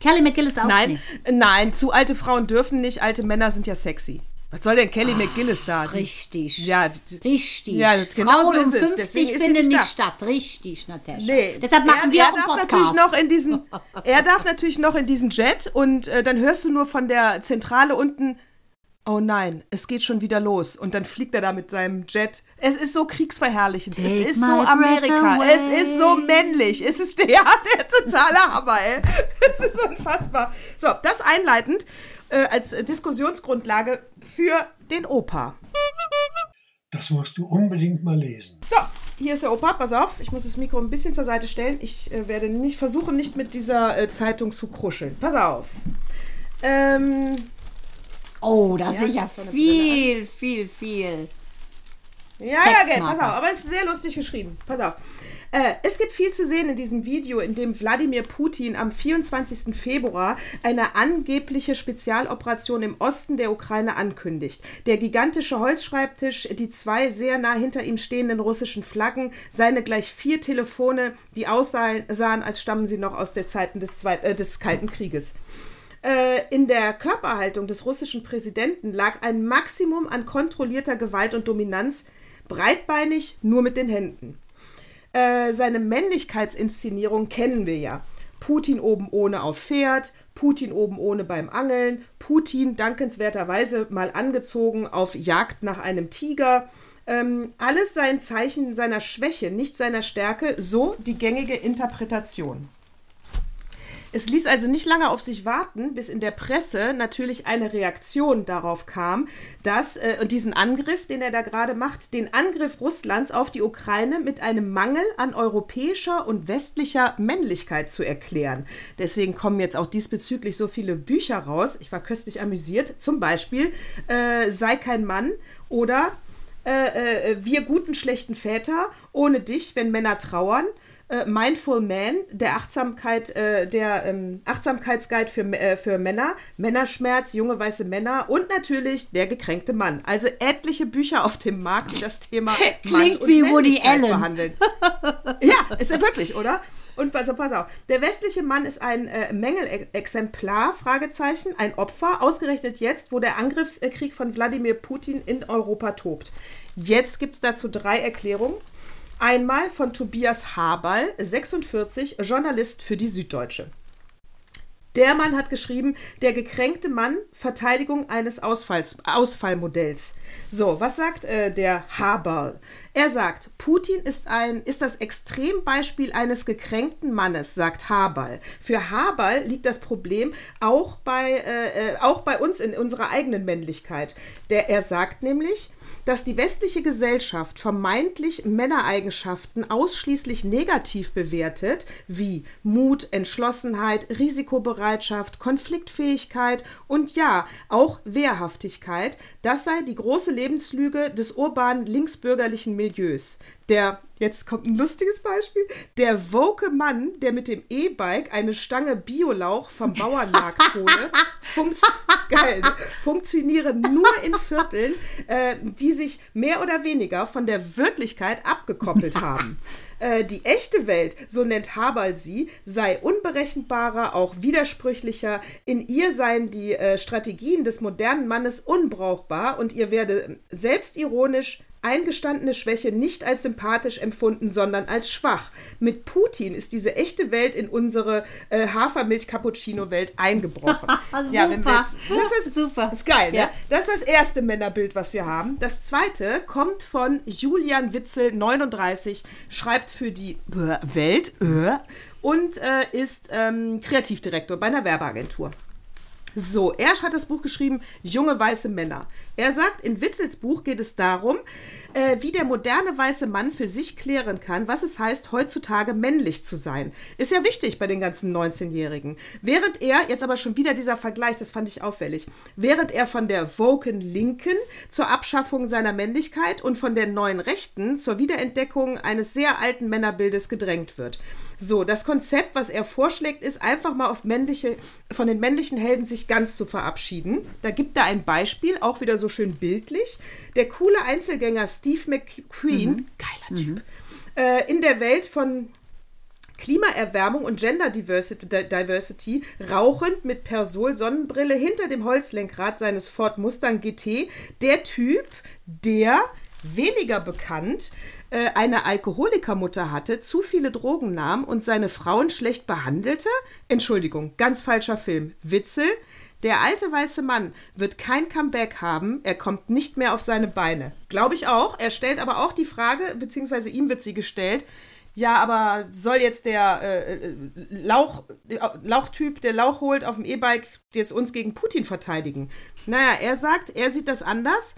Kelly McGillis auch Nein, nicht. nein, zu alte Frauen dürfen nicht, alte Männer sind ja sexy. Was soll denn Kelly McGillis da? Richtig. Ja, richtig. Ja, genau Frauen so um ist es. 50 Deswegen finden nicht, nicht statt. Richtig, Natascha. Nee. Deshalb machen er, wir er auch einen darf Podcast. natürlich noch in diesen, *laughs* er darf natürlich noch in diesen Jet und äh, dann hörst du nur von der Zentrale unten, oh nein, es geht schon wieder los. Und dann fliegt er da mit seinem Jet. Es ist so kriegsverherrlichend. Take es ist so Amerika. Es ist so männlich. Es ist der, *laughs* der totale Hammer, ey. Es ist unfassbar. So, das einleitend äh, als Diskussionsgrundlage für den Opa. Das musst du unbedingt mal lesen. So, hier ist der Opa. Pass auf, ich muss das Mikro ein bisschen zur Seite stellen. Ich äh, werde nicht versuchen, nicht mit dieser äh, Zeitung zu kruscheln. Pass auf. Ähm, Oh, da Ja, sehe ich ja viel, viel, viel. Ja, ja, gell, pass auf, aber es ist sehr lustig geschrieben. Pass auf. Äh, es gibt viel zu sehen in diesem Video, in dem Wladimir Putin am 24. Februar eine angebliche Spezialoperation im Osten der Ukraine ankündigt. Der gigantische Holzschreibtisch, die zwei sehr nah hinter ihm stehenden russischen Flaggen, seine gleich vier Telefone, die aussahen, sahen, als stammen sie noch aus der Zeiten des, Zweit äh, des Kalten Krieges. Äh, in der Körperhaltung des russischen Präsidenten lag ein Maximum an kontrollierter Gewalt und Dominanz, breitbeinig nur mit den Händen. Äh, seine Männlichkeitsinszenierung kennen wir ja. Putin oben ohne auf Pferd, Putin oben ohne beim Angeln, Putin dankenswerterweise mal angezogen auf Jagd nach einem Tiger. Ähm, alles sein Zeichen seiner Schwäche, nicht seiner Stärke, so die gängige Interpretation. Es ließ also nicht lange auf sich warten, bis in der Presse natürlich eine Reaktion darauf kam, dass äh, diesen Angriff, den er da gerade macht, den Angriff Russlands auf die Ukraine mit einem Mangel an europäischer und westlicher Männlichkeit zu erklären. Deswegen kommen jetzt auch diesbezüglich so viele Bücher raus. Ich war köstlich amüsiert. Zum Beispiel äh, Sei kein Mann oder äh, äh, Wir guten, schlechten Väter, ohne dich, wenn Männer trauern äh, Mindful Man, der Achtsamkeit, äh, der ähm, Achtsamkeitsguide für, äh, für Männer, Männerschmerz, junge weiße Männer und natürlich der gekränkte Mann. Also etliche Bücher auf dem Markt, die das Thema *laughs* Klingt Mann wie Woody Allen behandeln. *laughs* ja, ist ja wirklich, oder? Und also pass auf, der westliche Mann ist ein äh, Mängelexemplar, Fragezeichen, ein Opfer, ausgerechnet jetzt, wo der Angriffskrieg von Wladimir Putin in Europa tobt. Jetzt gibt es dazu drei Erklärungen. Einmal von Tobias Haberl, 46, Journalist für die Süddeutsche. Der Mann hat geschrieben, der gekränkte Mann, Verteidigung eines Ausfalls, Ausfallmodells. So, was sagt äh, der Haberl? Er sagt, Putin ist, ein, ist das Extrembeispiel eines gekränkten Mannes, sagt Haberl. Für Haberl liegt das Problem auch bei, äh, äh, auch bei uns in unserer eigenen Männlichkeit. Der, er sagt nämlich, dass die westliche Gesellschaft vermeintlich Männereigenschaften ausschließlich negativ bewertet, wie Mut, Entschlossenheit, Risikobereitschaft, Konfliktfähigkeit und ja, auch Wehrhaftigkeit, das sei die große Lebenslüge des urbanen linksbürgerlichen Milieus. Der, jetzt kommt ein lustiges Beispiel, der woke Mann, der mit dem E-Bike eine Stange Biolauch vom Bauernmarkt *laughs* hole, funkt, geil, ne? funktionieren nur in Vierteln, äh, die sich mehr oder weniger von der Wirklichkeit abgekoppelt haben. Äh, die echte Welt, so nennt Haberl sie, sei unberechenbarer, auch widersprüchlicher. In ihr seien die äh, Strategien des modernen Mannes unbrauchbar und ihr werde selbstironisch eingestandene Schwäche nicht als sympathisch empfunden, sondern als schwach. Mit Putin ist diese echte Welt in unsere äh, Hafermilch-Cappuccino-Welt eingebrochen. *laughs* ja, wenn wir jetzt, das ist super. Das ist geil, ne? ja. ne? Das ist das erste Männerbild, was wir haben. Das zweite kommt von Julian Witzel, 39, schreibt für die Welt äh, und äh, ist ähm, Kreativdirektor bei einer Werbeagentur. So, er hat das Buch geschrieben, Junge weiße Männer. Er sagt, in Witzels Buch geht es darum, äh, wie der moderne weiße Mann für sich klären kann, was es heißt, heutzutage männlich zu sein. Ist ja wichtig bei den ganzen 19-Jährigen. Während er, jetzt aber schon wieder dieser Vergleich, das fand ich auffällig, während er von der Woken Linken zur Abschaffung seiner Männlichkeit und von der neuen Rechten zur Wiederentdeckung eines sehr alten Männerbildes gedrängt wird. So, das Konzept, was er vorschlägt, ist einfach mal auf männliche, von den männlichen Helden sich ganz zu verabschieden. Da gibt er ein Beispiel, auch wieder so schön bildlich. Der coole Einzelgänger Steve McQueen, mhm. geiler Typ, mhm. äh, in der Welt von Klimaerwärmung und Gender Diversity, Diversity, rauchend mit Persol Sonnenbrille hinter dem Holzlenkrad seines Ford Mustang GT, der Typ, der weniger bekannt äh, eine Alkoholikermutter hatte, zu viele Drogen nahm und seine Frauen schlecht behandelte? Entschuldigung, ganz falscher Film. Witzel, der alte weiße Mann wird kein Comeback haben, er kommt nicht mehr auf seine Beine. Glaube ich auch. Er stellt aber auch die Frage, beziehungsweise ihm wird sie gestellt, ja, aber soll jetzt der äh, äh Lauch, Lauchtyp, der Lauch holt auf dem E-Bike, jetzt uns gegen Putin verteidigen? Naja, er sagt, er sieht das anders.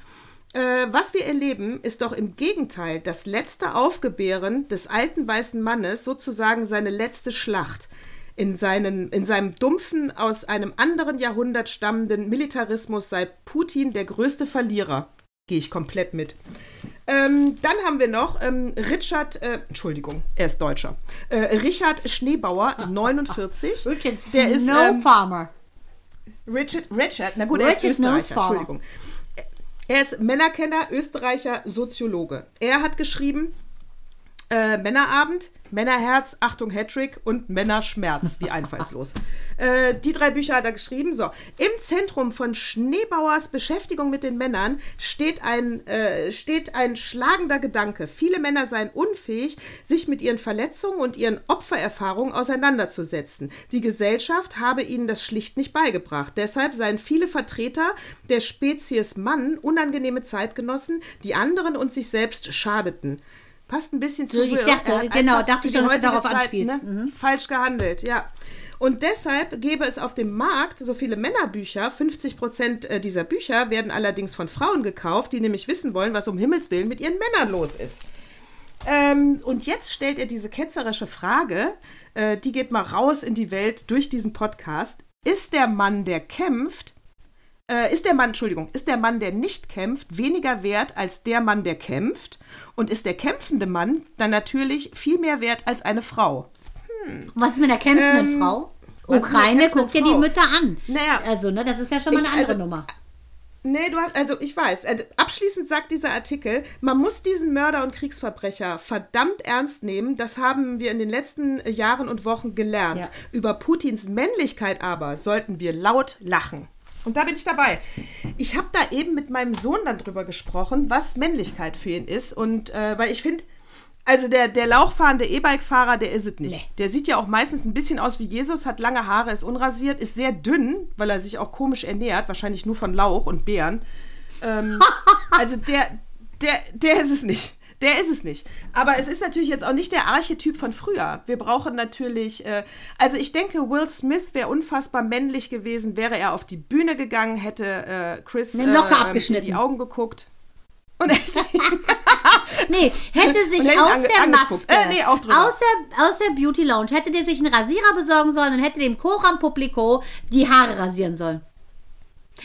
Äh, was wir erleben, ist doch im Gegenteil das letzte Aufgebären des alten weißen Mannes, sozusagen seine letzte Schlacht in, seinen, in seinem dumpfen, aus einem anderen Jahrhundert stammenden Militarismus sei Putin der größte Verlierer. Gehe ich komplett mit. Ähm, dann haben wir noch ähm, Richard, äh, Entschuldigung, er ist Deutscher. Äh, Richard Schneebauer, *laughs* 49. Richard der ist, ähm, Farmer. Richard, Richard, na gut, Richard er ist Österreicher, Entschuldigung. Er ist Männerkenner, Österreicher, Soziologe. Er hat geschrieben, äh, Männerabend, Männerherz, Achtung, Hattrick und Männerschmerz, wie einfallslos. *laughs* äh, die drei Bücher hat er geschrieben. So, im Zentrum von Schneebauers Beschäftigung mit den Männern steht ein, äh, steht ein schlagender Gedanke. Viele Männer seien unfähig, sich mit ihren Verletzungen und ihren Opfererfahrungen auseinanderzusetzen. Die Gesellschaft habe ihnen das schlicht nicht beigebracht. Deshalb seien viele Vertreter der Spezies Mann unangenehme Zeitgenossen, die anderen und sich selbst schadeten passt ein bisschen zu. So, ich dachte, genau, dachte schon, dass du darauf Zeit, Ne? Mhm. Falsch gehandelt, ja. Und deshalb gäbe es auf dem Markt so viele Männerbücher. 50 Prozent äh, dieser Bücher werden allerdings von Frauen gekauft, die nämlich wissen wollen, was um Himmels Willen mit ihren Männern los ist. Ähm, und jetzt stellt er diese ketzerische Frage, äh, die geht mal raus in die Welt durch diesen Podcast. Ist der Mann, der kämpft, äh, ist der Mann, Entschuldigung, ist der Mann, der nicht kämpft, weniger wert als der Mann, der kämpft? Und ist der kämpfende Mann dann natürlich viel mehr wert als eine Frau? Hm. Was ist mit der kämpfenden ähm, Frau? Ukraine, guck dir die Mütter an. Naja, also, ne, das ist ja schon mal eine andere also, Nummer. Nee, du hast, also ich weiß, also abschließend sagt dieser Artikel, man muss diesen Mörder und Kriegsverbrecher verdammt ernst nehmen. Das haben wir in den letzten Jahren und Wochen gelernt. Ja. Über Putins Männlichkeit aber sollten wir laut lachen. Und da bin ich dabei. Ich habe da eben mit meinem Sohn dann drüber gesprochen, was Männlichkeit für ihn ist. Und äh, weil ich finde, also der, der lauchfahrende E-Bike-Fahrer, der ist es nicht. Nee. Der sieht ja auch meistens ein bisschen aus wie Jesus, hat lange Haare, ist unrasiert, ist sehr dünn, weil er sich auch komisch ernährt, wahrscheinlich nur von Lauch und Beeren. Ähm, *laughs* also der, der, der ist es nicht. Der ist es nicht. Aber es ist natürlich jetzt auch nicht der Archetyp von früher. Wir brauchen natürlich, äh, also ich denke, Will Smith wäre unfassbar männlich gewesen, wäre er auf die Bühne gegangen, hätte äh, Chris äh, in die Augen geguckt. Und hätte *laughs* *laughs* nee, hätte sich aus der Maske, äh, nee, aus, der, aus der Beauty Lounge, hätte der sich einen Rasierer besorgen sollen und hätte dem Coram Publico die Haare rasieren sollen.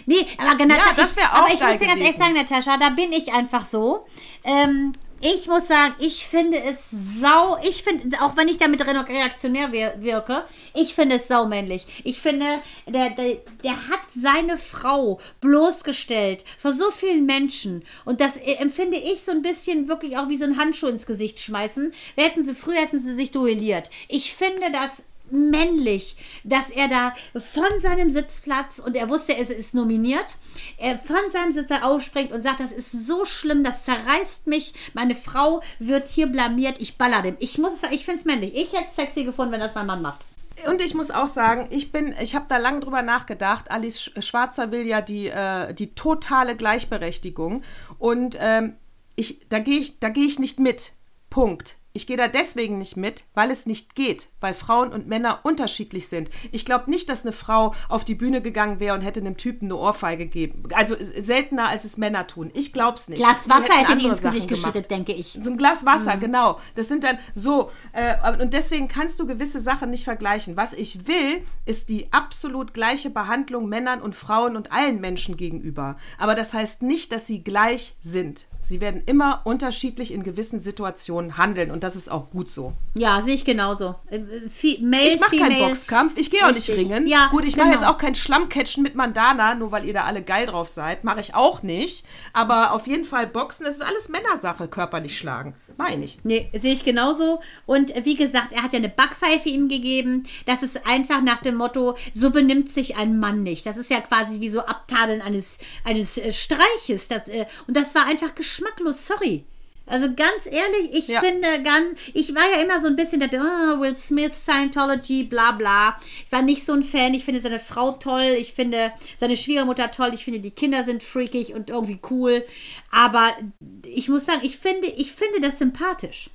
Nee, aber genau, ja, das wäre auch Aber ich muss dir ganz ehrlich sagen, Natascha, da bin ich einfach so. Ähm, ich muss sagen, ich finde es sau, ich finde, auch wenn ich damit reaktionär wirke, ich finde es saumännlich. Ich finde, der, der, der hat seine Frau bloßgestellt vor so vielen Menschen. Und das empfinde ich so ein bisschen wirklich auch wie so ein Handschuh ins Gesicht schmeißen. Hätten sie, früher hätten sie sich duelliert. Ich finde das männlich, dass er da von seinem Sitzplatz und er wusste, er ist nominiert, er von seinem Sitzplatz aufspringt und sagt, das ist so schlimm, das zerreißt mich, meine Frau wird hier blamiert, ich baller dem. Ich muss, ich finde es männlich. Ich hätte es sexy gefunden, wenn das mein Mann macht. Und ich muss auch sagen, ich bin, ich habe da lange drüber nachgedacht. Alice Schwarzer will ja die, äh, die totale Gleichberechtigung. Und ähm, ich, da gehe ich, da gehe ich nicht mit. Punkt. Ich gehe da deswegen nicht mit, weil es nicht geht, weil Frauen und Männer unterschiedlich sind. Ich glaube nicht, dass eine Frau auf die Bühne gegangen wäre und hätte einem Typen eine Ohrfeige gegeben. Also seltener, als es Männer tun. Ich glaube es nicht. Glas Wasser hätte die ins Gesicht geschüttet, denke ich. So ein Glas Wasser, mhm. genau. Das sind dann so. Äh, und deswegen kannst du gewisse Sachen nicht vergleichen. Was ich will, ist die absolut gleiche Behandlung Männern und Frauen und allen Menschen gegenüber. Aber das heißt nicht, dass sie gleich sind. Sie werden immer unterschiedlich in gewissen Situationen handeln und das ist auch gut so. Ja, sehe ich genauso. Äh, Male, ich mache keinen Boxkampf, ich gehe auch nicht ringen. Ja, gut, ich mache genau. jetzt auch kein Schlammcatchen mit Mandana, nur weil ihr da alle geil drauf seid. Mache ich auch nicht. Aber auf jeden Fall Boxen, das ist alles Männersache, körperlich schlagen. Meine ich. Nee, sehe ich genauso. Und wie gesagt, er hat ja eine Backpfeife ihm gegeben. Das ist einfach nach dem Motto, so benimmt sich ein Mann nicht. Das ist ja quasi wie so Abtadeln eines, eines äh, Streiches. Das, äh, und das war einfach geschmacklos, sorry. Also ganz ehrlich, ich ja. finde ganz, ich war ja immer so ein bisschen der oh, Will Smith, Scientology, bla bla. Ich war nicht so ein Fan. Ich finde seine Frau toll, ich finde seine Schwiegermutter toll, ich finde die Kinder sind freakig und irgendwie cool. Aber ich muss sagen, ich finde, ich finde das sympathisch.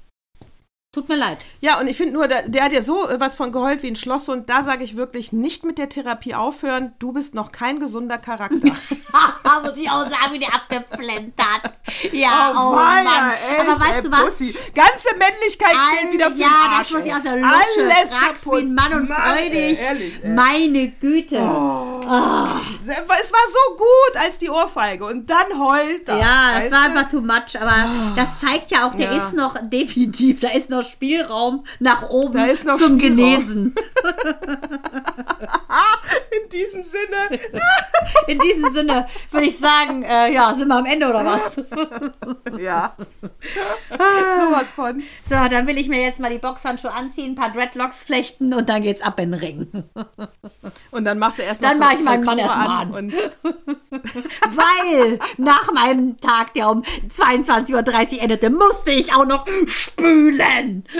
Tut mir leid. Ja, und ich finde nur, der, der, hat ja so äh, was von geheult wie ein Schloss und da sage ich wirklich nicht mit der Therapie aufhören. Du bist noch kein gesunder Charakter. *laughs* *laughs* Muss ich auch sagen, wie der abgeflennt hat. Ja, oh, oh Mann. Echt, Aber weißt du was? Pussy. Ganze Männlichkeit spielt wieder für Ja, Arsch, das muss ich aus der Lutsche. Alles Rax wie ein Mann und Mann, freudig. Ey, ehrlich, ey. Meine Güte. Oh. Oh. Es war so gut als die Ohrfeige und dann heult er. Ja, das war du? einfach too much. Aber oh. das zeigt ja auch, der ja. ist noch definitiv, da ist noch Spielraum nach oben da ist noch zum Spielraum. Genesen. *laughs* In diesem Sinne. *laughs* In diesem Sinne würde ich sagen, äh, ja, sind wir am Ende oder was? *laughs* ja. Sowas von. So, dann will ich mir jetzt mal die Boxhandschuhe anziehen, ein paar Dreadlocks flechten und dann geht's ab in den Ring. Und dann machst du erstmal Dann mache ich meinen Mann erstmal an. an. Weil nach meinem Tag, der um 22.30 Uhr endete, musste ich auch noch spülen. *laughs*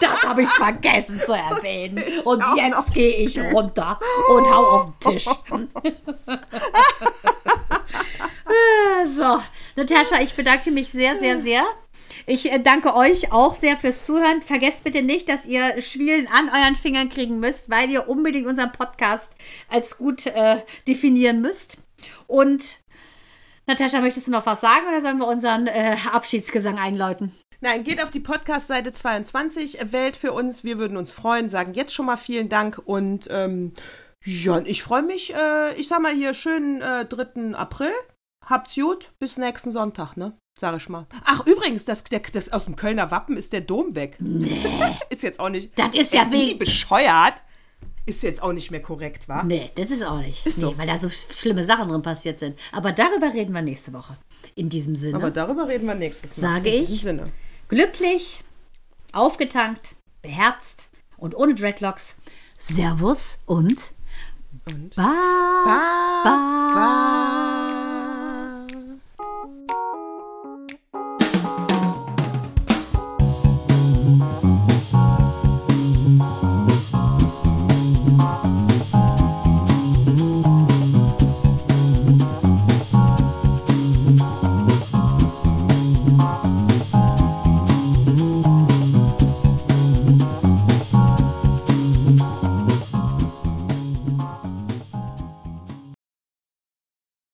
Das habe ich vergessen zu erwähnen. Und jetzt gehe ich runter und hau auf den Tisch. *laughs* so, Natascha, ich bedanke mich sehr, sehr, sehr. Ich äh, danke euch auch sehr fürs Zuhören. Vergesst bitte nicht, dass ihr Schwielen an euren Fingern kriegen müsst, weil ihr unbedingt unseren Podcast als gut äh, definieren müsst. Und Natascha, möchtest du noch was sagen oder sollen wir unseren äh, Abschiedsgesang einläuten? Nein, geht auf die Podcast-Seite 22, wählt für uns. Wir würden uns freuen, sagen jetzt schon mal vielen Dank und ähm, ja, ich freue mich. Äh, ich sag mal hier schönen äh, 3. April. Habt's gut, bis nächsten Sonntag, ne? Sag ich mal. Ach, übrigens, das, der, das aus dem Kölner Wappen ist der Dom weg. Nee. *laughs* ist jetzt auch nicht. Das ist ja sind die bescheuert? Ist jetzt auch nicht mehr korrekt, wa? Nee, das ist auch nicht. Ist nee, so. weil da so schlimme Sachen drin passiert sind. Aber darüber reden wir nächste Woche. In diesem Sinne. Aber darüber reden wir nächstes Mal. Sage ich. Sinne. glücklich, aufgetankt, beherzt und ohne Dreadlocks. Servus und, Und bye. Bye. bye. Bye.